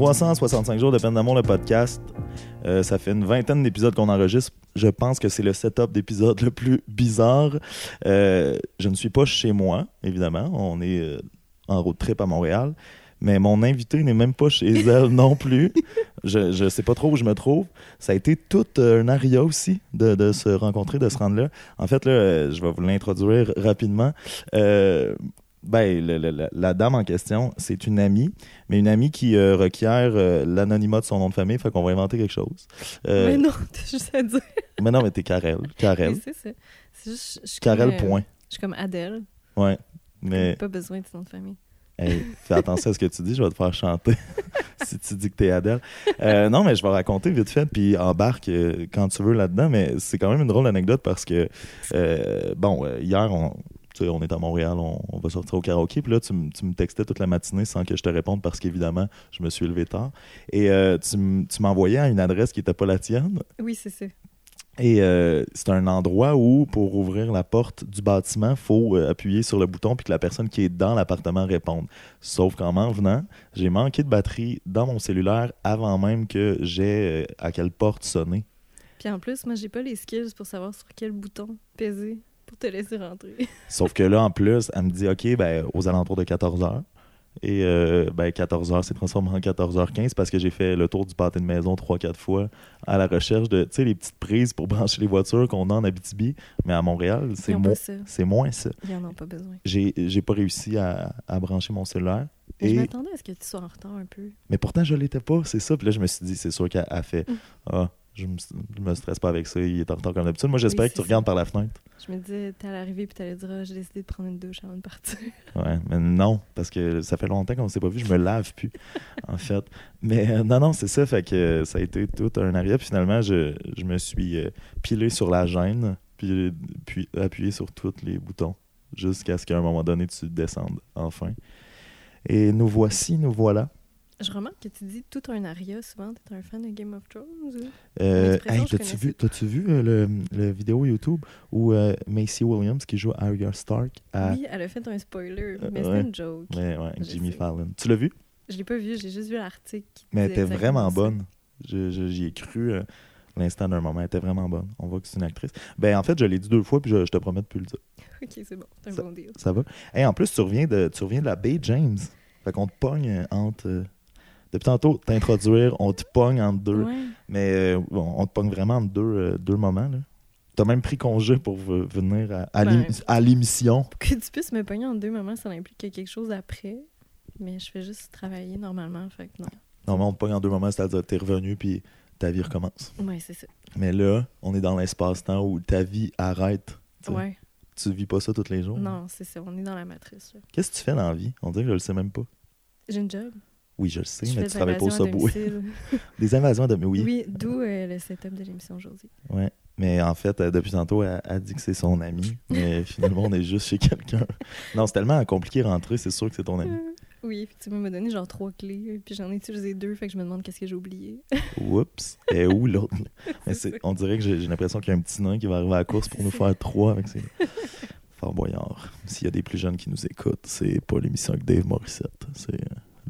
365 jours de peine d'amour, le podcast. Euh, ça fait une vingtaine d'épisodes qu'on enregistre. Je pense que c'est le setup d'épisode le plus bizarre. Euh, je ne suis pas chez moi, évidemment. On est euh, en road trip à Montréal. Mais mon invité n'est même pas chez elle non plus. Je ne sais pas trop où je me trouve. Ça a été tout un aria aussi de, de se rencontrer, de se rendre là. En fait, là, je vais vous l'introduire rapidement. Ben, le- le- la, dame en question, c'est une amie, mais une amie qui euh, requiert euh, l'anonymat de son nom de famille, fait qu'on va inventer quelque chose. Euh, Mais non, t'as juste à dire. mais non, mais t'es Karel. Karel. Mais c'est ça. C'est juste. Je suis comme, Karel, point. Je suis comme Adèle. Ouais. Mais pas besoin de son nom de famille. hey, fais attention à ce que tu dis, je vais te faire chanter si tu dis que t'es Adèle. Non, mais je vais raconter vite fait, puis embarque quand tu veux là-dedans, mais c'est quand même une drôle d'anecdote parce que, bon, hier, on, tu sais, on est à Montréal, on, on va sortir au karaoké, puis là, tu, tu me textais toute la matinée sans que je te réponde parce qu'évidemment, je me suis levé tard. Et euh, tu, tu m'envoyais à une adresse qui n'était pas la tienne. Oui, c'est ça. Et euh, c'est un endroit où, pour ouvrir la porte du bâtiment, il faut euh, appuyer sur le bouton puis que la personne qui est dans l'appartement réponde. Sauf qu'en m'en venant, j'ai manqué de batterie dans mon cellulaire avant même que j'ai euh, à quelle porte sonner. Puis en plus, moi, j'ai pas les skills pour savoir sur quel bouton peser pour te laisser rentrer. Sauf que là, en plus, elle me dit OK, ben, aux alentours de 14 h. Et euh, ben, 14 h s'est transformé en 14h15 parce que j'ai fait le tour du pâté de maison 3-4 fois à la recherche de, tu sais, les petites prises pour brancher les voitures qu'on a en Abitibi. Mais à Montréal, c'est mo- c'est moins ça. Ils en ont pas besoin. j'ai pas réussi à, à brancher mon cellulaire. Mais Je Et, m'attendais à ce que tu sois en retard un peu. mais pourtant, je l'étais pas, c'est ça. Puis là, je me suis dit, c'est sûr qu'elle a fait Mm. Ah, je me, je me stresse pas avec ça, il est en retard comme d'habitude. Moi, j'espère Oui, que tu regardes par la fenêtre. Je me disais, t'es à l'arrivée puis t'allais dire, Ah, j'ai décidé de prendre une douche avant de partir. Ouais, mais non, parce que ça fait longtemps qu'on s'est pas vu, je me lave plus, en fait. Mais euh, non, non, c'est ça, fait que ça a été tout un arrière. Puis finalement, je, je me suis euh, pilé sur la gêne, puis, puis appuyé sur tous les boutons, jusqu'à ce qu'à un moment donné, tu descendes, enfin. Et nous voici, nous voilà. Je remarque que tu dis tout un aria souvent. T'es un fan de Game of Thrones ou... Euh, hey, t'as-tu vu, t'as-tu vu euh, le, le vidéo YouTube où euh, Macy Williams, qui joue Arya Stark, à... Oui, elle a fait un spoiler, mais ouais. c'était une joke. Ouais, ouais, Jimmy sais. Fallon. Tu l'as vu? Je l'ai pas vu, j'ai juste vu l'article. Mais elle était vraiment bonne. J'y ai cru l'instant d'un moment. Elle était vraiment bonne. On voit que c'est une actrice. Ben, en fait, je l'ai dit deux fois, puis je, je te promets de plus le dire. Ok, c'est bon, c'est un Ça- bon deal. Ça va? Et en plus, tu reviens de, tu reviens de la Bay James. Fait qu'on te pogne entre... depuis tantôt, t'introduire, on te pogne entre deux. Ouais. Mais euh, bon, on te pogne vraiment entre deux, euh, deux moments. Là. T'as même pris congé pour venir à, à Ben. l'ém- à l'émission. Pour que tu puisses me pogner en deux moments, ça implique qu'il y a quelque chose après. Mais je fais juste travailler normalement, fait que non. Normalement, on te pogne en deux moments, c'est-à-dire t'es revenu, puis ta vie recommence. Ouais, c'est ça. Mais là, on est dans l'espace-temps où ta vie arrête. Ouais. Tu vis pas ça tous les jours. Non, c'est ça, on est dans la matrice. Qu'est-ce que tu fais dans la vie? On dirait que je le sais même pas. J'ai une job. Oui, je le sais, je mais tu travailles pas au Subway. Des invasions de... Oui. Oui, d'où euh, le setup de l'émission aujourd'hui. Ouais. Mais en fait, euh, depuis tantôt, elle, elle dit que c'est son ami. Mais finalement, on est juste chez quelqu'un. Non, c'est tellement compliqué rentrer, c'est sûr que c'est ton ami. Euh, Oui, effectivement, m'a donné genre trois clés, puis j'en ai utilisé deux, fait que je me demande qu'est-ce que j'ai oublié. Oups. Et où l'autre? Mais c'est- on dirait que j'ai j'ai l'impression qu'il y a un petit nain qui va arriver à la course pour nous faire trois avec ses. Fort Boyard. S'il y a des plus jeunes qui nous écoutent, c'est pas l'émission avec Dave Morissette. C'est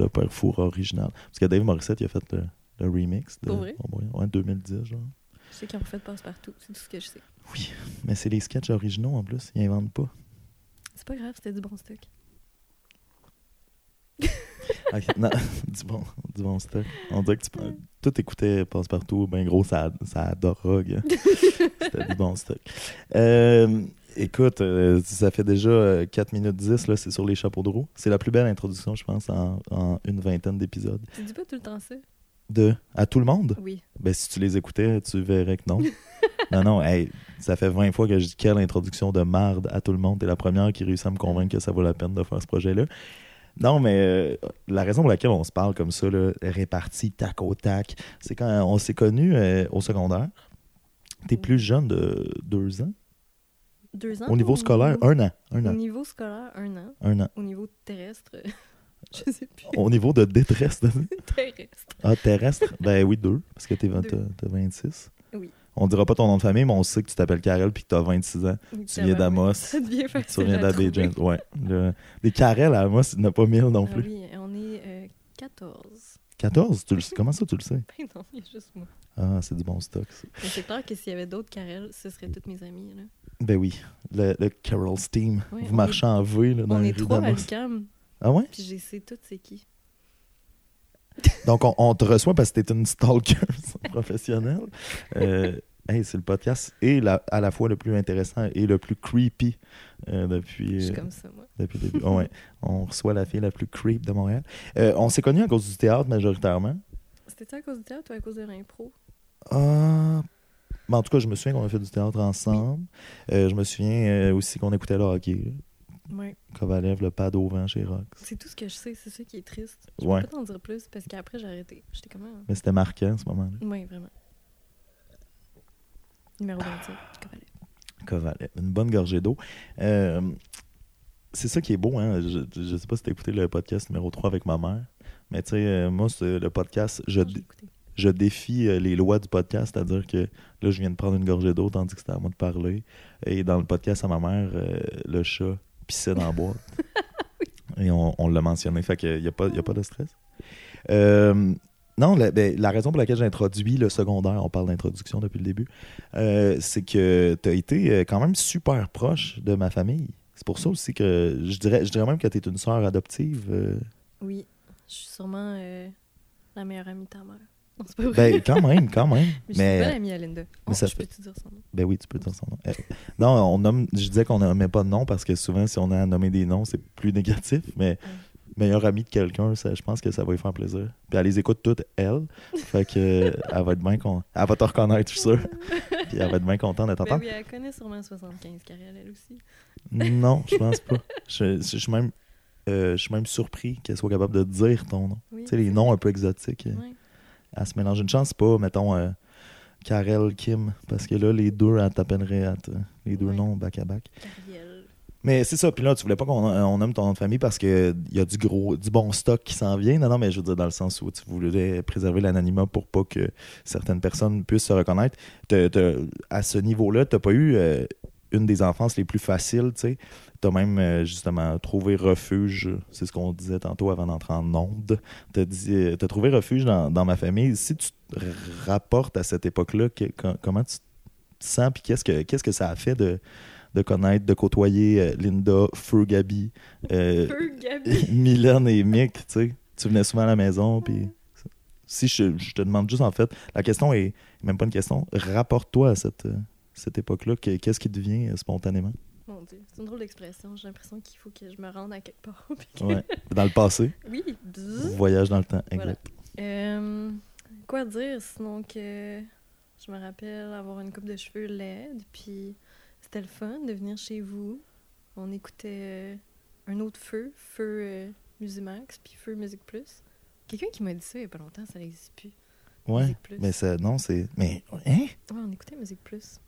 le Père Four original. Parce que Dave Morissette, il a fait le, le remix de vrai? Fort Boyard. Ouais, 2010, genre. Je sais qu'ils ont refait passe-partout, c'est tout ce que je sais. Oui. Mais c'est les sketchs originaux en plus. Ils inventent pas. C'est pas grave, c'était du bon stock. Ok, non, du bon, du bon stock. On dirait que tu peux- tout écoutait passe-partout, ben gros, ça, ça drogue. C'était du bon stock. Euh, écoute, euh, ça fait déjà euh, 4 minutes 10, là, c'est sur les chapeaux de roue. C'est la plus belle introduction, je pense, en, en une vingtaine d'épisodes. Tu dis pas tout le temps ça? De À tout le monde? Oui. Ben, si tu les écoutais, tu verrais que non. non, non, hey, ça fait 20 fois que je dis quelle introduction de marde à tout le monde. T'es la première qui réussit à me convaincre que ça vaut la peine de faire ce projet-là. Non, mais euh, la raison pour laquelle on se parle comme ça, là, répartis tac au tac, c'est quand on s'est connus euh, au secondaire. T'es plus jeune de deux ans? Deux ans? Au niveau scolaire, un an. Un Au an. niveau scolaire, un an. Un an. Au niveau terrestre, je sais plus. Au niveau de détresse. de- terrestre. Ah, terrestre, ben oui, deux, parce que t'es t'as 26. Oui. On dira pas ton nom de famille, mais on sait que tu t'appelles Karel puis que t'as 26 ans. Tu viens d'Amos. Tu trouver. James. Ouais. Le- Des Karel à Amos, il n'y en a pas mille non Ah plus. oui, on est euh, 14. 14? Tu le sais? Comment ça, tu le sais? Ben non, il y a juste moi. Ah, c'est du bon stock, ça. Mais c'est clair que s'il y avait d'autres Karel, ce seraient toutes mes amies. Là. Ben oui, le, le Carol's Team. Ouais, Vous marchez en V là, dans On les est rues trois à Ah ouais? puis je sais toutes c'est qui. Donc, on, on te reçoit parce que t'es une stalker professionnelle. Euh, hey, c'est le podcast et la- à la fois le plus intéressant et le plus creepy euh, depuis, Je suis euh, comme ça, moi. depuis le début. Ah ouais, on reçoit la fille la plus creep de Montréal. Euh, on s'est connus à cause du théâtre majoritairement. C'était à cause du théâtre ou à cause de l'impro? Ah, ben, en tout cas, je me souviens qu'on a fait du théâtre ensemble. Euh, je me souviens aussi qu'on écoutait le hockey. Ouais. Kovalev, le au vent chez Rox. C'est tout ce que je sais, c'est ça qui est triste. Je Ouais. peux pas t'en dire plus parce qu'après j'ai arrêté. J'étais comment? Mais c'était marquant ce moment-là. Oui, vraiment. Numéro 27, Kovalev. Kovalev, une bonne gorgée d'eau. Euh, c'est ça qui est beau, hein. Je, je sais pas si t'as écouté le podcast numéro 3 avec ma mère, mais tu sais, euh, moi, le podcast, je, Non, défie euh, les lois du podcast, c'est-à-dire que là, je viens de prendre une gorgée d'eau tandis que c'était à moi de parler. Et dans le podcast à ma mère, euh, le chat pissait dans la boîte. Et on, on l'a mentionné, fait qu'il n'y a, pas- y a pas de stress. Euh, non, la, ben, la raison pour laquelle j'ai introduit le secondaire, on parle d'introduction depuis le début, euh, c'est que tu as été euh, quand même super proche de ma famille. C'est pour ça aussi que je dirais, je dirais même que tu es une sœur adoptive. euh, Oui, je suis sûrement euh, la meilleure amie de ta mère. Non, pas vrai. ben, quand même, quand même. mais je suis mais- pas l'amie à Linda. Oh, je fait- peux-tu dire son nom? Ben oui, tu peux dire son nom. Non, on nomme, je disais qu'on nommait pas de nom parce que souvent, si on a à nommer des noms, c'est plus négatif. Mais meilleure amie de quelqu'un, je pense que ça va lui faire plaisir. Puis elle les écoute toutes, elle. Fait que euh, elle va être bien con... Elle va te reconnaître, je suis sûr. Puis elle va être bien contente de Ben t'entendre. oui, elle connaît sûrement 75 Karel, elle aussi. Non, je pense pas. Je, je- je suis même, euh, je suis même surpris qu'elle soit capable de dire ton nom. Oui. Tu sais, les noms un peu exotiques, euh, Ouais. elle se mélange. Une chance, pas, mettons, euh, Karel, Kim, parce que là, les deux, elle t'appellerait à les deux noms back-à-back. Ariel. Mais c'est ça, puis là, tu voulais pas qu'on on nomme ton nom de famille parce qu'il y a du gros, du bon stock qui s'en vient. Non, non, mais je veux dire, dans le sens où tu voulais préserver l'anonymat pour pas que certaines personnes puissent se reconnaître. À ce niveau-là, t'as pas eu euh, une des enfances les plus faciles, tu sais. T'as même, euh, justement, trouvé refuge, c'est ce qu'on disait tantôt avant d'entrer en onde. Euh, t'as trouvé refuge dans, ma famille. Si tu te rapportes à cette époque-là, que- co- comment tu te sens, puis qu'est-ce que, qu'est-ce que ça a fait de de connaître, de côtoyer euh, Linda, Feu Gabi, euh, Gabi. Mylène et Mick, tu sais. Tu venais souvent à la maison, puis... Si je, je te demande juste, en fait, la question est même pas une question, rapporte-toi à cette, euh, cette époque-là, que- qu'est-ce qui devient spontanément? Mon Dieu, c'est une drôle d'expression. J'ai l'impression qu'il faut que je me rende à quelque part. puis que- Ouais. Dans le passé, Oui, voyage dans le temps, Voilà. exact. Euh, quoi dire? Sinon que je me rappelle avoir une coupe de cheveux laide, puis c'était le fun de venir chez vous. On écoutait euh, un autre feu, feu euh, Musimax, puis feu Musique Plus. Quelqu'un qui m'a dit ça il y a pas longtemps, ça n'existe plus. Ouais, Plus. mais ça, non, c'est... Mais, hein? Ouais, on écoutait Musique Plus.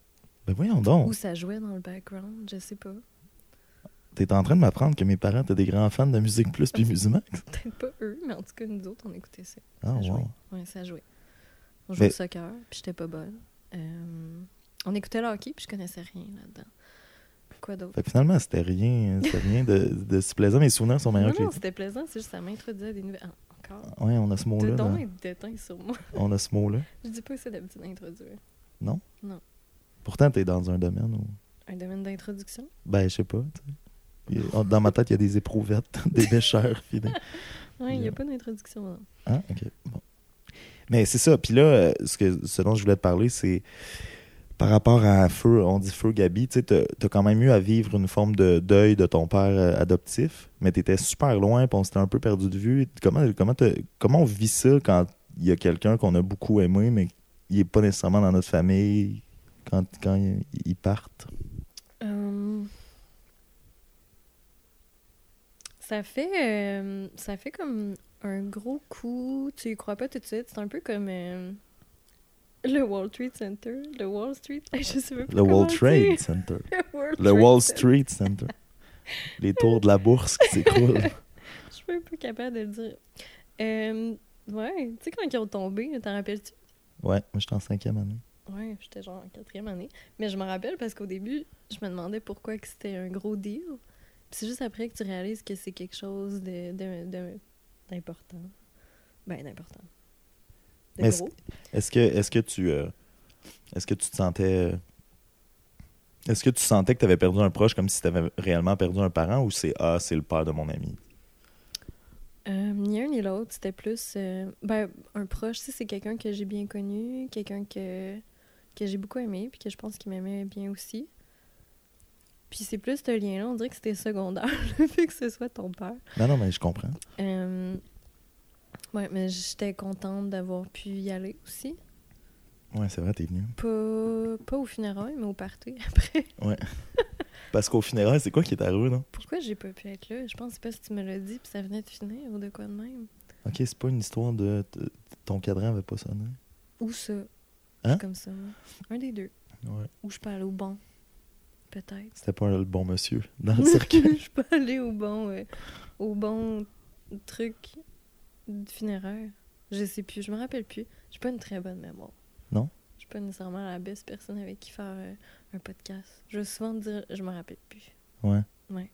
Ben voyons donc. Ou ça jouait dans le background, je sais pas. T'es en train de m'apprendre que mes parents étaient des grands fans de Musique Plus puis Musimax? Peut-être pas eux, mais en tout cas, nous autres, on écoutait ça. Ah, ça jouait. wow. Ouais, ça jouait. On jouait Mais- au soccer, puis j'étais pas bonne. Euh, on écoutait le hockey, puis je connaissais rien là-dedans. Quoi d'autre? Fait que finalement, c'était rien, c'était rien de, de si plaisant. Mes souvenirs sont Non, meilleurs que non, les c'était plaisant, c'est juste ça m'introduisait à des nouvelles. Ah, encore. Ouais, on a ce mot-là. dans- sur moi. On a ce mot-là. Je dis pas ça d'habitude d'introduire. Pourtant, t'es dans un domaine où... Un domaine d'introduction? Ben, je sais pas. tu sais. A- Dans ma tête, il y a des éprouvettes, des bêcheurs. puis des- Ouais, il n'y a pas d'introduction. non. Ah, ok. Bon. Mais c'est ça. Puis là, euh, ce, que, ce dont je voulais te parler, c'est par rapport à Feu, on dit Feu Gabi, tu t'as quand même eu à vivre une forme de deuil de ton père euh, adoptif, mais t'étais super loin, puis on s'était un peu perdu de vue. Comment, comment, comment on vit ça quand il y a quelqu'un qu'on a beaucoup aimé, mais il est pas nécessairement dans notre famille quand, quand ils partent? Euh, Ça fait, euh, ça fait comme un gros coup. Tu y crois pas tout de suite. C'est un peu comme le Wall Street Center. Le Wall Street. Je sais même pas Le dire. Trade Center. Le World Le Trade Wall. Street Center. Les tours de la bourse qui s'écroulent. Je suis même pas capable de le dire. Euh, ouais, tu sais, quand ils ont tombé, t'en rappelles-tu? Ouais, moi j'étais en cinquième année. Ouais, j'étais genre en quatrième année. Mais je me rappelle parce qu'au début, je me demandais pourquoi que c'était un gros deal. Puis c'est juste après que tu réalises que c'est quelque chose de, de- de- d'important. Ben, d'important. De est-ce- gros. Est-ce que, est-ce que tu, euh, est-ce que tu te sentais, euh, est-ce que tu sentais que tu avais perdu un proche comme si tu avais réellement perdu un parent ou c'est ah c'est le père de mon ami? Euh, ni un ni l'autre, c'était plus. euh, ben, un proche, tu sais, c'est quelqu'un que j'ai bien connu, quelqu'un que, que j'ai beaucoup aimé, puis que je pense qu'il m'aimait bien aussi. Puis c'est plus ce lien-là, on dirait que c'était secondaire, le fait que ce soit ton père. Non non mais je comprends. Euh, ouais, mais j'étais contente d'avoir pu y aller aussi. Ouais c'est vrai t'es venu. Pas, pas au funérailles, mais au party après. Parce qu'au funérail c'est quoi qui est arrivé non? Pourquoi j'ai pas pu être là? Je pense parce que tu me l'as dit, puis ça venait de finir, ou de quoi de même. Ok c'est pas une histoire de, ton cadran avait pas sonné. Ou ça. Hein? Comme ça. Un des deux. Ouais. Ou je peux aller au bon. Peut-être. C'était pas le bon monsieur dans le cercueil. je peux aller au bon, euh, au bon truc funéraire. Je sais plus, je me rappelle plus. J'ai pas une très bonne mémoire. Non? Je suis pas nécessairement la best personne avec qui faire euh, un podcast. Je veux souvent dire, je me rappelle plus. ouais. Ouais.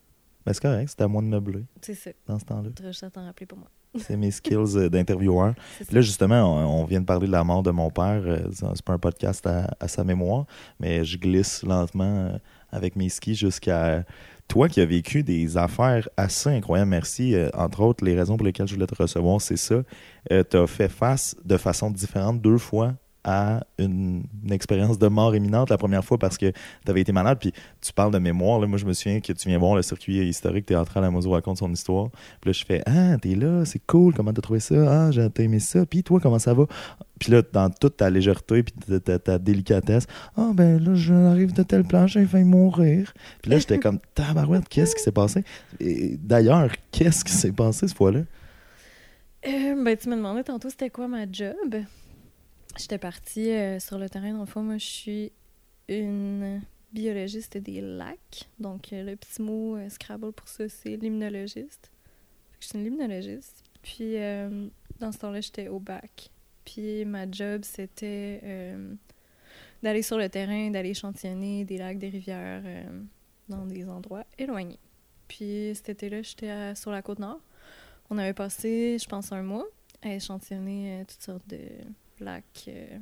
Ben c'est correct c'était à moi de meubler C'est ça. dans ce temps-là. Tu t'en rappeler pour moi. C'est mes skills euh, d'intervieweur. Là, justement, on, on vient de parler de la mort de mon père. euh, C'est pas un podcast à, à sa mémoire, mais je glisse lentement euh, avec mes skis jusqu'à toi qui as vécu des affaires assez incroyables. Merci. Entre autres, les raisons pour lesquelles je voulais te recevoir, c'est ça. tu as fait face de façon différente deux fois à une, expérience de mort imminente. La première fois parce que tu avais été malade, puis tu parles de mémoire. Là, moi, je me souviens que tu viens voir le circuit historique théâtral à Mozo raconte son histoire. Puis là, je fais Ah, t'es là, c'est cool, comment t'as trouvé ça? Ah, j'ai aimé ça. Puis toi, comment ça va? Puis là, dans toute ta légèreté puis ta, ta- délicatesse, ah, ben là, j'arrive de telle planche, j'ai failli mourir. Puis là, j'étais comme Tabarouette, qu'est-ce qui s'est passé? D'ailleurs, qu'est-ce qui s'est passé cette fois-là? Euh, ben, tu me demandais tantôt c'était quoi ma job? J'étais partie euh, sur le terrain. Dans le moi, je suis une biologiste des lacs. Donc, euh, le petit mot euh, Scrabble pour ça, c'est limnologiste. Je suis une limnologiste. Puis, dans ce temps-là, j'étais au bac. Puis, ma job, c'était d'aller sur le terrain, d'aller échantillonner des lacs, des rivières, dans des endroits éloignés. Puis, cet été-là, j'étais sur la côte nord. On avait passé, je pense, un mois à échantillonner toutes sortes de lacs. euh,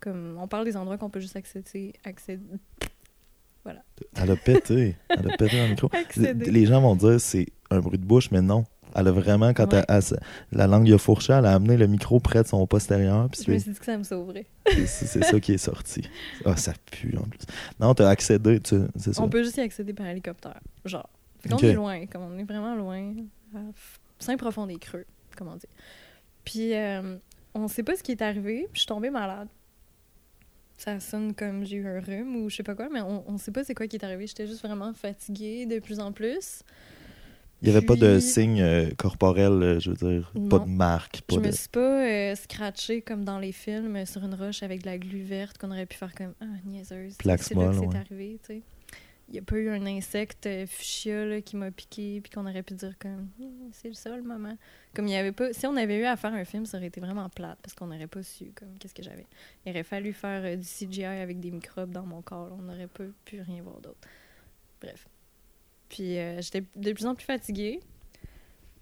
comme on parle des endroits qu'on peut juste accéder. accéder, Elle a pété. Elle a pété le micro. accéder. Les gens vont dire c'est un bruit de bouche, mais non. Elle a vraiment, quand Ouais. elle- la langue a fourché, elle a amené le micro près de son postérieur. Puis Je me suis dit que ça me sauverait. c'est ça qui est sorti. Ah, ça pue en plus. Non, t'as accédé, tu- c'est ça. On peut juste y accéder par hélicoptère. Genre. Fait qu'on Ok. est loin, comme on est vraiment loin. à f- Saint-Profond des Creux, comme on dit. Puis, euh, on sait pas ce qui est arrivé, puis je suis tombée malade. Ça sonne comme j'ai eu un rhume ou je sais pas quoi, mais on, on sait pas c'est quoi qui est arrivé. J'étais juste vraiment fatiguée de plus en plus. Il n'y avait pas de signe euh, corporel, euh, je veux dire. Pas de marque. Pas Je de... me suis pas euh, scratchée comme dans les films sur une roche avec de la glu verte qu'on aurait pu faire comme Ah, niaiseuse. C'est là que c'est ouais. arrivé, tu sais. Il n'y a pas eu un insecte euh, fuchsia là, qui m'a piqué puis qu'on aurait pu dire comme Hmm, c'est ça le moment. Comme il y avait pas. Si on avait eu à faire un film, ça aurait été vraiment plate parce qu'on n'aurait pas su comme qu'est-ce que j'avais. Il aurait fallu faire euh, du CGI avec des microbes dans mon corps. On n'aurait pas pu rien voir d'autre. Bref. Puis euh, j'étais de plus en plus fatiguée.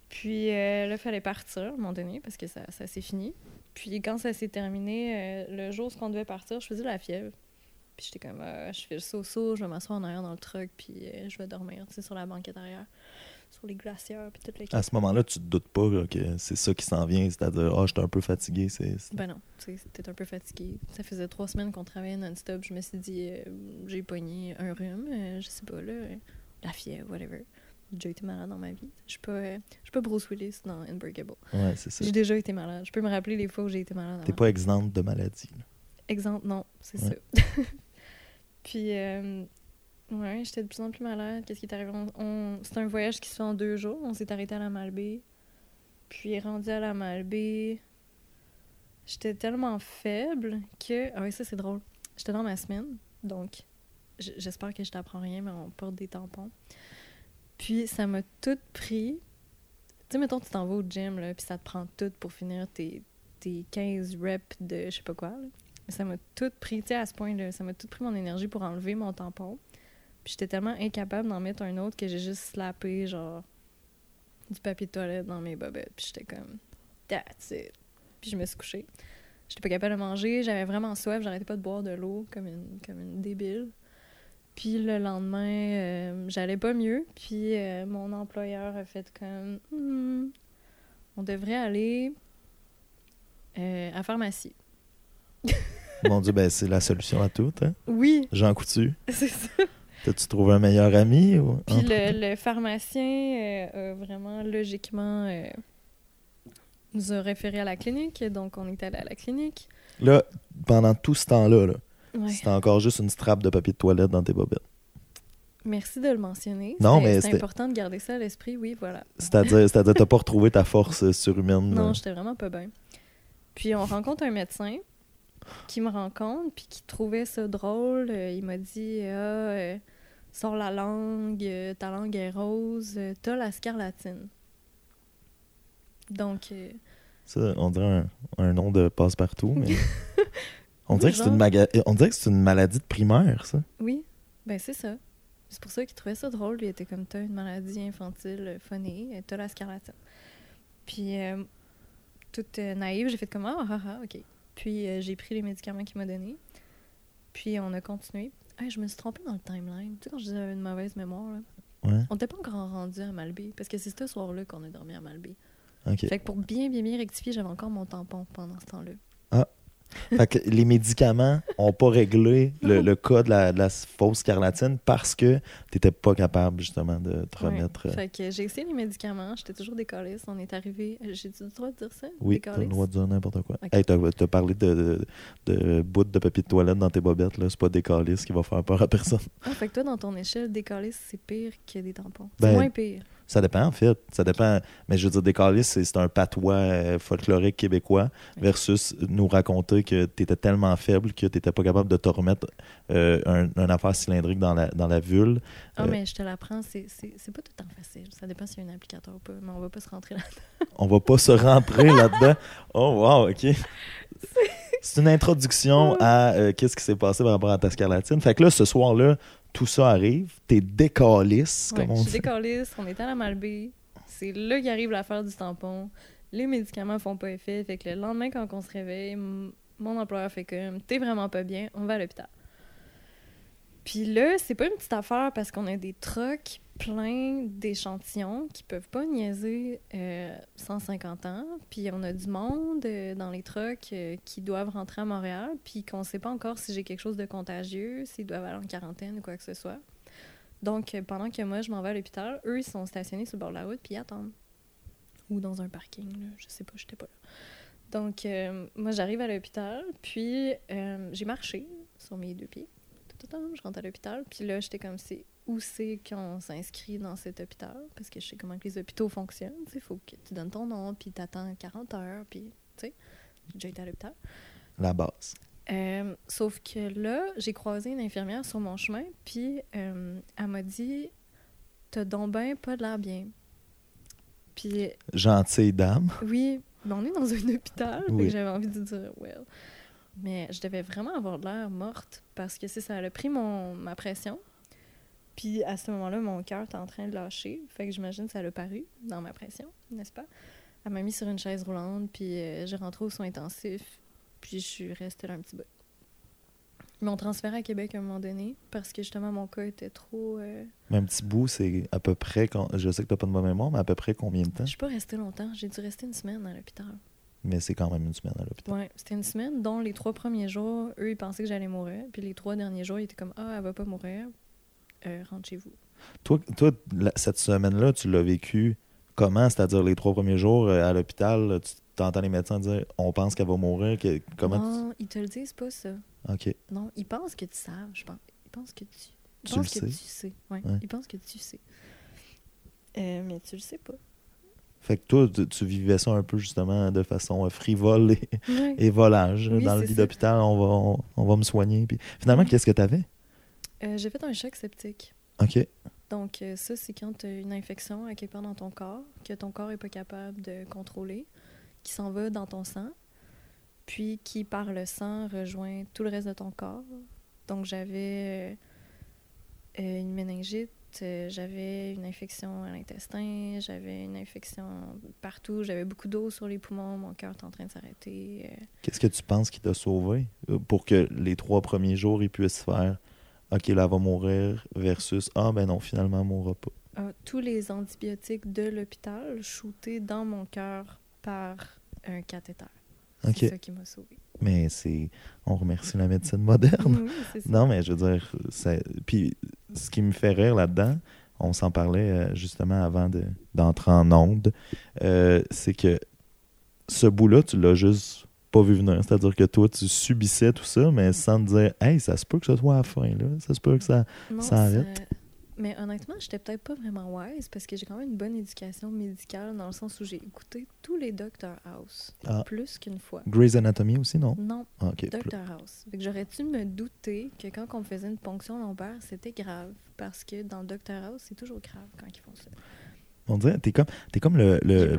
Puis euh, là, il fallait partir à un moment donné parce que ça, ça s'est fini. Puis quand ça s'est terminé, euh, le jour où on devait partir, je faisais la fièvre. Puis j'étais comme, euh, je fais le saut-saut, je vais m'asseoir en arrière dans le truck, puis euh, je vais dormir, tu sais, sur la banquette arrière, sur les glacières, puis toutes les À ce moment-là, tu te doutes pas là, que c'est ça qui s'en vient, c'est-à-dire, ah, j'étais un peu fatigué. C'est, Ben non, tu sais, c'était un peu fatigué. Ça faisait trois semaines qu'on travaillait non-stop. Je me suis dit, euh, j'ai pogné un rhume, euh, je sais pas, là, la fièvre, whatever. J'ai déjà été malade dans ma vie. Je suis pas, je suis pas Bruce Willis dans Unbreakable. Ouais, c'est ça. J'ai déjà été malade. Je peux me rappeler les fois où j'ai été malade. T'es pas exempte de maladie. là. Exemple, non, c'est Ouais. ça. Puis, euh, ouais, j'étais de plus en plus malade. Qu'est-ce qui est arrivé? On, C'était un voyage qui se fait en deux jours. On s'est arrêté à la Malbaie. Puis, rendu à la Malbaie, j'étais tellement faible que. Ah oui, ça, c'est drôle. J'étais dans ma semaine, donc j'espère que je t'apprends rien, mais on porte des tampons. Puis, ça m'a tout pris. Tu sais, mettons, tu t'en vas au gym, là, puis ça te prend tout pour finir tes, tes 15 reps de je sais pas quoi. là. Mais ça m'a tout pris, tu sais, à ce point-là, ça m'a tout pris mon énergie pour enlever mon tampon. Puis j'étais tellement incapable d'en mettre un autre que j'ai juste slappé, genre, du papier de toilette dans mes bobettes. Puis j'étais comme, that's it. Puis je me suis couchée. J'étais pas capable de manger, j'avais vraiment soif, j'arrêtais pas de boire de l'eau comme une, comme une débile. Puis le lendemain, euh, j'allais pas mieux. Puis euh, mon employeur a fait comme Hmm, on devrait aller euh, à pharmacie. Mon Dieu, ben c'est la solution à tout. Hein? Oui, Jean Coutu, c'est ça. t'as-tu trouvé un meilleur ami? Ou... Puis le, le pharmacien euh, a vraiment logiquement euh, nous a référé à la clinique, donc on est allé à la clinique. Là, pendant tout ce temps-là, là, Ouais. c'était encore juste une strap de papier de toilette dans tes bobettes. Merci de le mentionner. Non, mais c'est important de garder ça à l'esprit, oui, voilà. C'est-à-dire, t'as pas retrouvé ta force euh, surhumaine. Non, là. j'étais vraiment pas bien. Puis on rencontre un médecin qui me rencontre, puis qui trouvait ça drôle. Euh, il m'a dit Ah, euh, sors la langue, euh, ta langue est rose, t'as la scarlatine. Donc, Ça, on dirait un, un nom de passe-partout, mais... on, dirait que c'est une maga- on dirait que c'est une maladie de primaire, ça. oui, ben c'est ça. C'est pour ça qu'il trouvait ça drôle. Il était comme T'as une maladie infantile phonée, t'as la scarlatine. Puis, euh, toute naïve, j'ai fait comme Ah, ah, ah, ok. Puis, euh, j'ai pris les médicaments qu'il m'a donnés. Puis, on a continué. Hey, je me suis trompée dans le timeline. Tu sais, quand je disais j'avais une mauvaise mémoire, là. Ouais, On n'était pas encore rendu à Malbé, parce que c'est ce soir-là qu'on a dormi à Malbé. ok. Fait que pour bien, bien, bien rectifier, j'avais encore mon tampon pendant ce temps-là. Fait que les médicaments ont pas réglé le, le cas de la, de la fausse scarlatine parce que t'étais pas capable, justement, de te remettre... euh, Fait que j'ai essayé les médicaments, j'étais toujours décaliste. On est arrivé. J'ai-tu le droit de dire ça? Oui, t'as le Décaliste? droit de dire n'importe quoi. Hey, t'as, t'as parlé de, de, de bout de papier de toilette dans tes bobettes. C'est pas des calices qui va faire peur à personne. Ah, fait que toi, dans ton échelle, décaliste, c'est pire que des tampons. Ben, c'est moins pire. Ça dépend, en fait. Ça dépend. Mais je veux dire, des calices, c'est, un patois euh, folklorique québécois versus nous raconter que t'étais tellement faible que t'étais pas capable de te remettre euh, un, un affaire cylindrique dans la, dans la vulve. Ah, Euh, mais je te l'apprends, c'est pas tout le temps facile. Ça dépend s'il y a un applicateur ou pas, mais on va pas se rentrer là. On va pas se rentrer là-dedans. Oh, wow, OK. C'est une introduction à euh, qu'est-ce qui s'est passé par rapport à ta scarlatine. Fait que là, ce soir-là, tout ça arrive. T'es Ouais, comme on je suis dit. décaliste, on est à la Malbaie. C'est là qu'arrive l'affaire du tampon. Les médicaments font pas effet. Fait que le lendemain, quand on se réveille, mon employeur fait comme T'es vraiment pas bien, on va à l'hôpital. Puis là, c'est pas une petite affaire parce qu'on a des trucks pleins d'échantillons qui peuvent pas niaiser euh, 150 ans. Puis on a du monde euh, dans les trucks euh, qui doivent rentrer à Montréal, puis qu'on sait pas encore si j'ai quelque chose de contagieux, s'ils doivent aller en quarantaine ou quoi que ce soit. Donc, euh, pendant que moi, je m'en vais à l'hôpital, eux, ils sont stationnés sur le bord de la route, puis ils attendent. Ou dans un parking, là. Je sais pas, j'étais pas là. Donc, euh, moi, j'arrive à l'hôpital, puis euh, j'ai marché sur mes deux pieds. Je rentre à l'hôpital, puis là, j'étais comme, c'est où c'est qu'on s'inscrit dans cet hôpital? Parce que je sais comment que les hôpitaux fonctionnent. Il faut que tu donnes ton nom, puis t'attends 40 heures, puis, tu sais, j'ai déjà été à l'hôpital. La base. Euh, sauf que là, j'ai croisé une infirmière sur mon chemin, puis euh, elle m'a dit T'as donc ben pas de l'air bien. Puis Gentille dame. oui, mais on est dans un hôpital, Oui. j'avais envie de dire Well. Mais je devais vraiment avoir de l'air morte parce que c'est ça, a pris mon, ma pression. Puis à ce moment-là, mon cœur était en train de lâcher. Fait que j'imagine que ça l'a paru dans ma pression, n'est-ce pas? Elle m'a mis sur une chaise roulante, puis euh, j'ai rentré aux soins intensifs, puis je suis restée là un petit peu. Ils m'ont transféré à Québec à un moment donné parce que justement mon cas était trop. euh, Mais un petit bout, c'est à peu près. quand- Je sais que t'as pas de bonne mémoire, mais à peu près combien de temps? Je suis pas restée longtemps. J'ai dû rester une semaine à l'hôpital. Mais c'est quand même une semaine à l'hôpital. Ouais, c'était une semaine dont les trois premiers jours, eux, ils pensaient que j'allais mourir. Puis les trois derniers jours, ils étaient comme Ah, elle va pas mourir. Euh, rentre chez vous. Toi, toi la- cette semaine-là, tu l'as vécu comment? C'est-à-dire les trois premiers jours euh, à l'hôpital, tu t'entends les médecins dire on pense qu'elle va mourir. que- comment non, ils te le disent pas, ça. tu... OK. Non, ils pensent que tu savent, je pense. Ils pensent que tu. Ils Tu pensent que sais. tu sais. Ouais, Ouais. Ils pensent que tu sais. Euh, mais tu le sais pas. Fait que toi, tu, tu vivais ça un peu justement de façon euh, frivole et, volage. Oui, Dans le lit d'hôpital, on va, on, on va me soigner. Puis finalement, qu'est-ce que t'avais? Euh, J'ai fait un choc septique. OK. Donc, euh, ça, c'est quand tu as une infection à quelque part dans ton corps, que ton corps n'est pas capable de contrôler, qui s'en va dans ton sang, puis qui, par le sang, rejoint tout le reste de ton corps. Donc, j'avais euh, une méningite, j'avais une infection à l'intestin, j'avais une infection partout, j'avais beaucoup d'eau sur les poumons, mon cœur était en train de s'arrêter. Qu'est-ce que tu penses qui t'a sauvé pour que les trois premiers jours, ils puissent faire OK, là, elle va mourir versus Ah, ben non, finalement, elle mourra pas. Ah, tous les antibiotiques de l'hôpital shootés dans mon cœur par un cathéter. OK. C'est ça qui m'a sauvé. Mais c'est. On remercie la médecine moderne. Oui, c'est ça. Non, mais je veux dire, puis ce qui me fait rire là-dedans, on s'en parlait euh, justement avant de- d'entrer en onde, euh, c'est que ce bout-là, tu l'as juste pas vu venir. C'est-à-dire que toi, tu subissais tout ça, mais sans te dire, hey, ça se peut que ce soit à la fin, là. Ça se peut que ça. Non, Ça arrête. Mais honnêtement, j'étais peut-être pas vraiment wise parce que j'ai quand même une bonne éducation médicale dans le sens où j'ai écouté tous les Dr House Ah. plus qu'une fois. Grey's Anatomy aussi, non? Non, Ah. Dr House. J'aurais dû me douter que quand on me faisait une ponction lombaire, c'était grave parce que dans le Dr House, c'est toujours grave quand ils font ça. On dirait, t'es comme, t'es comme le, le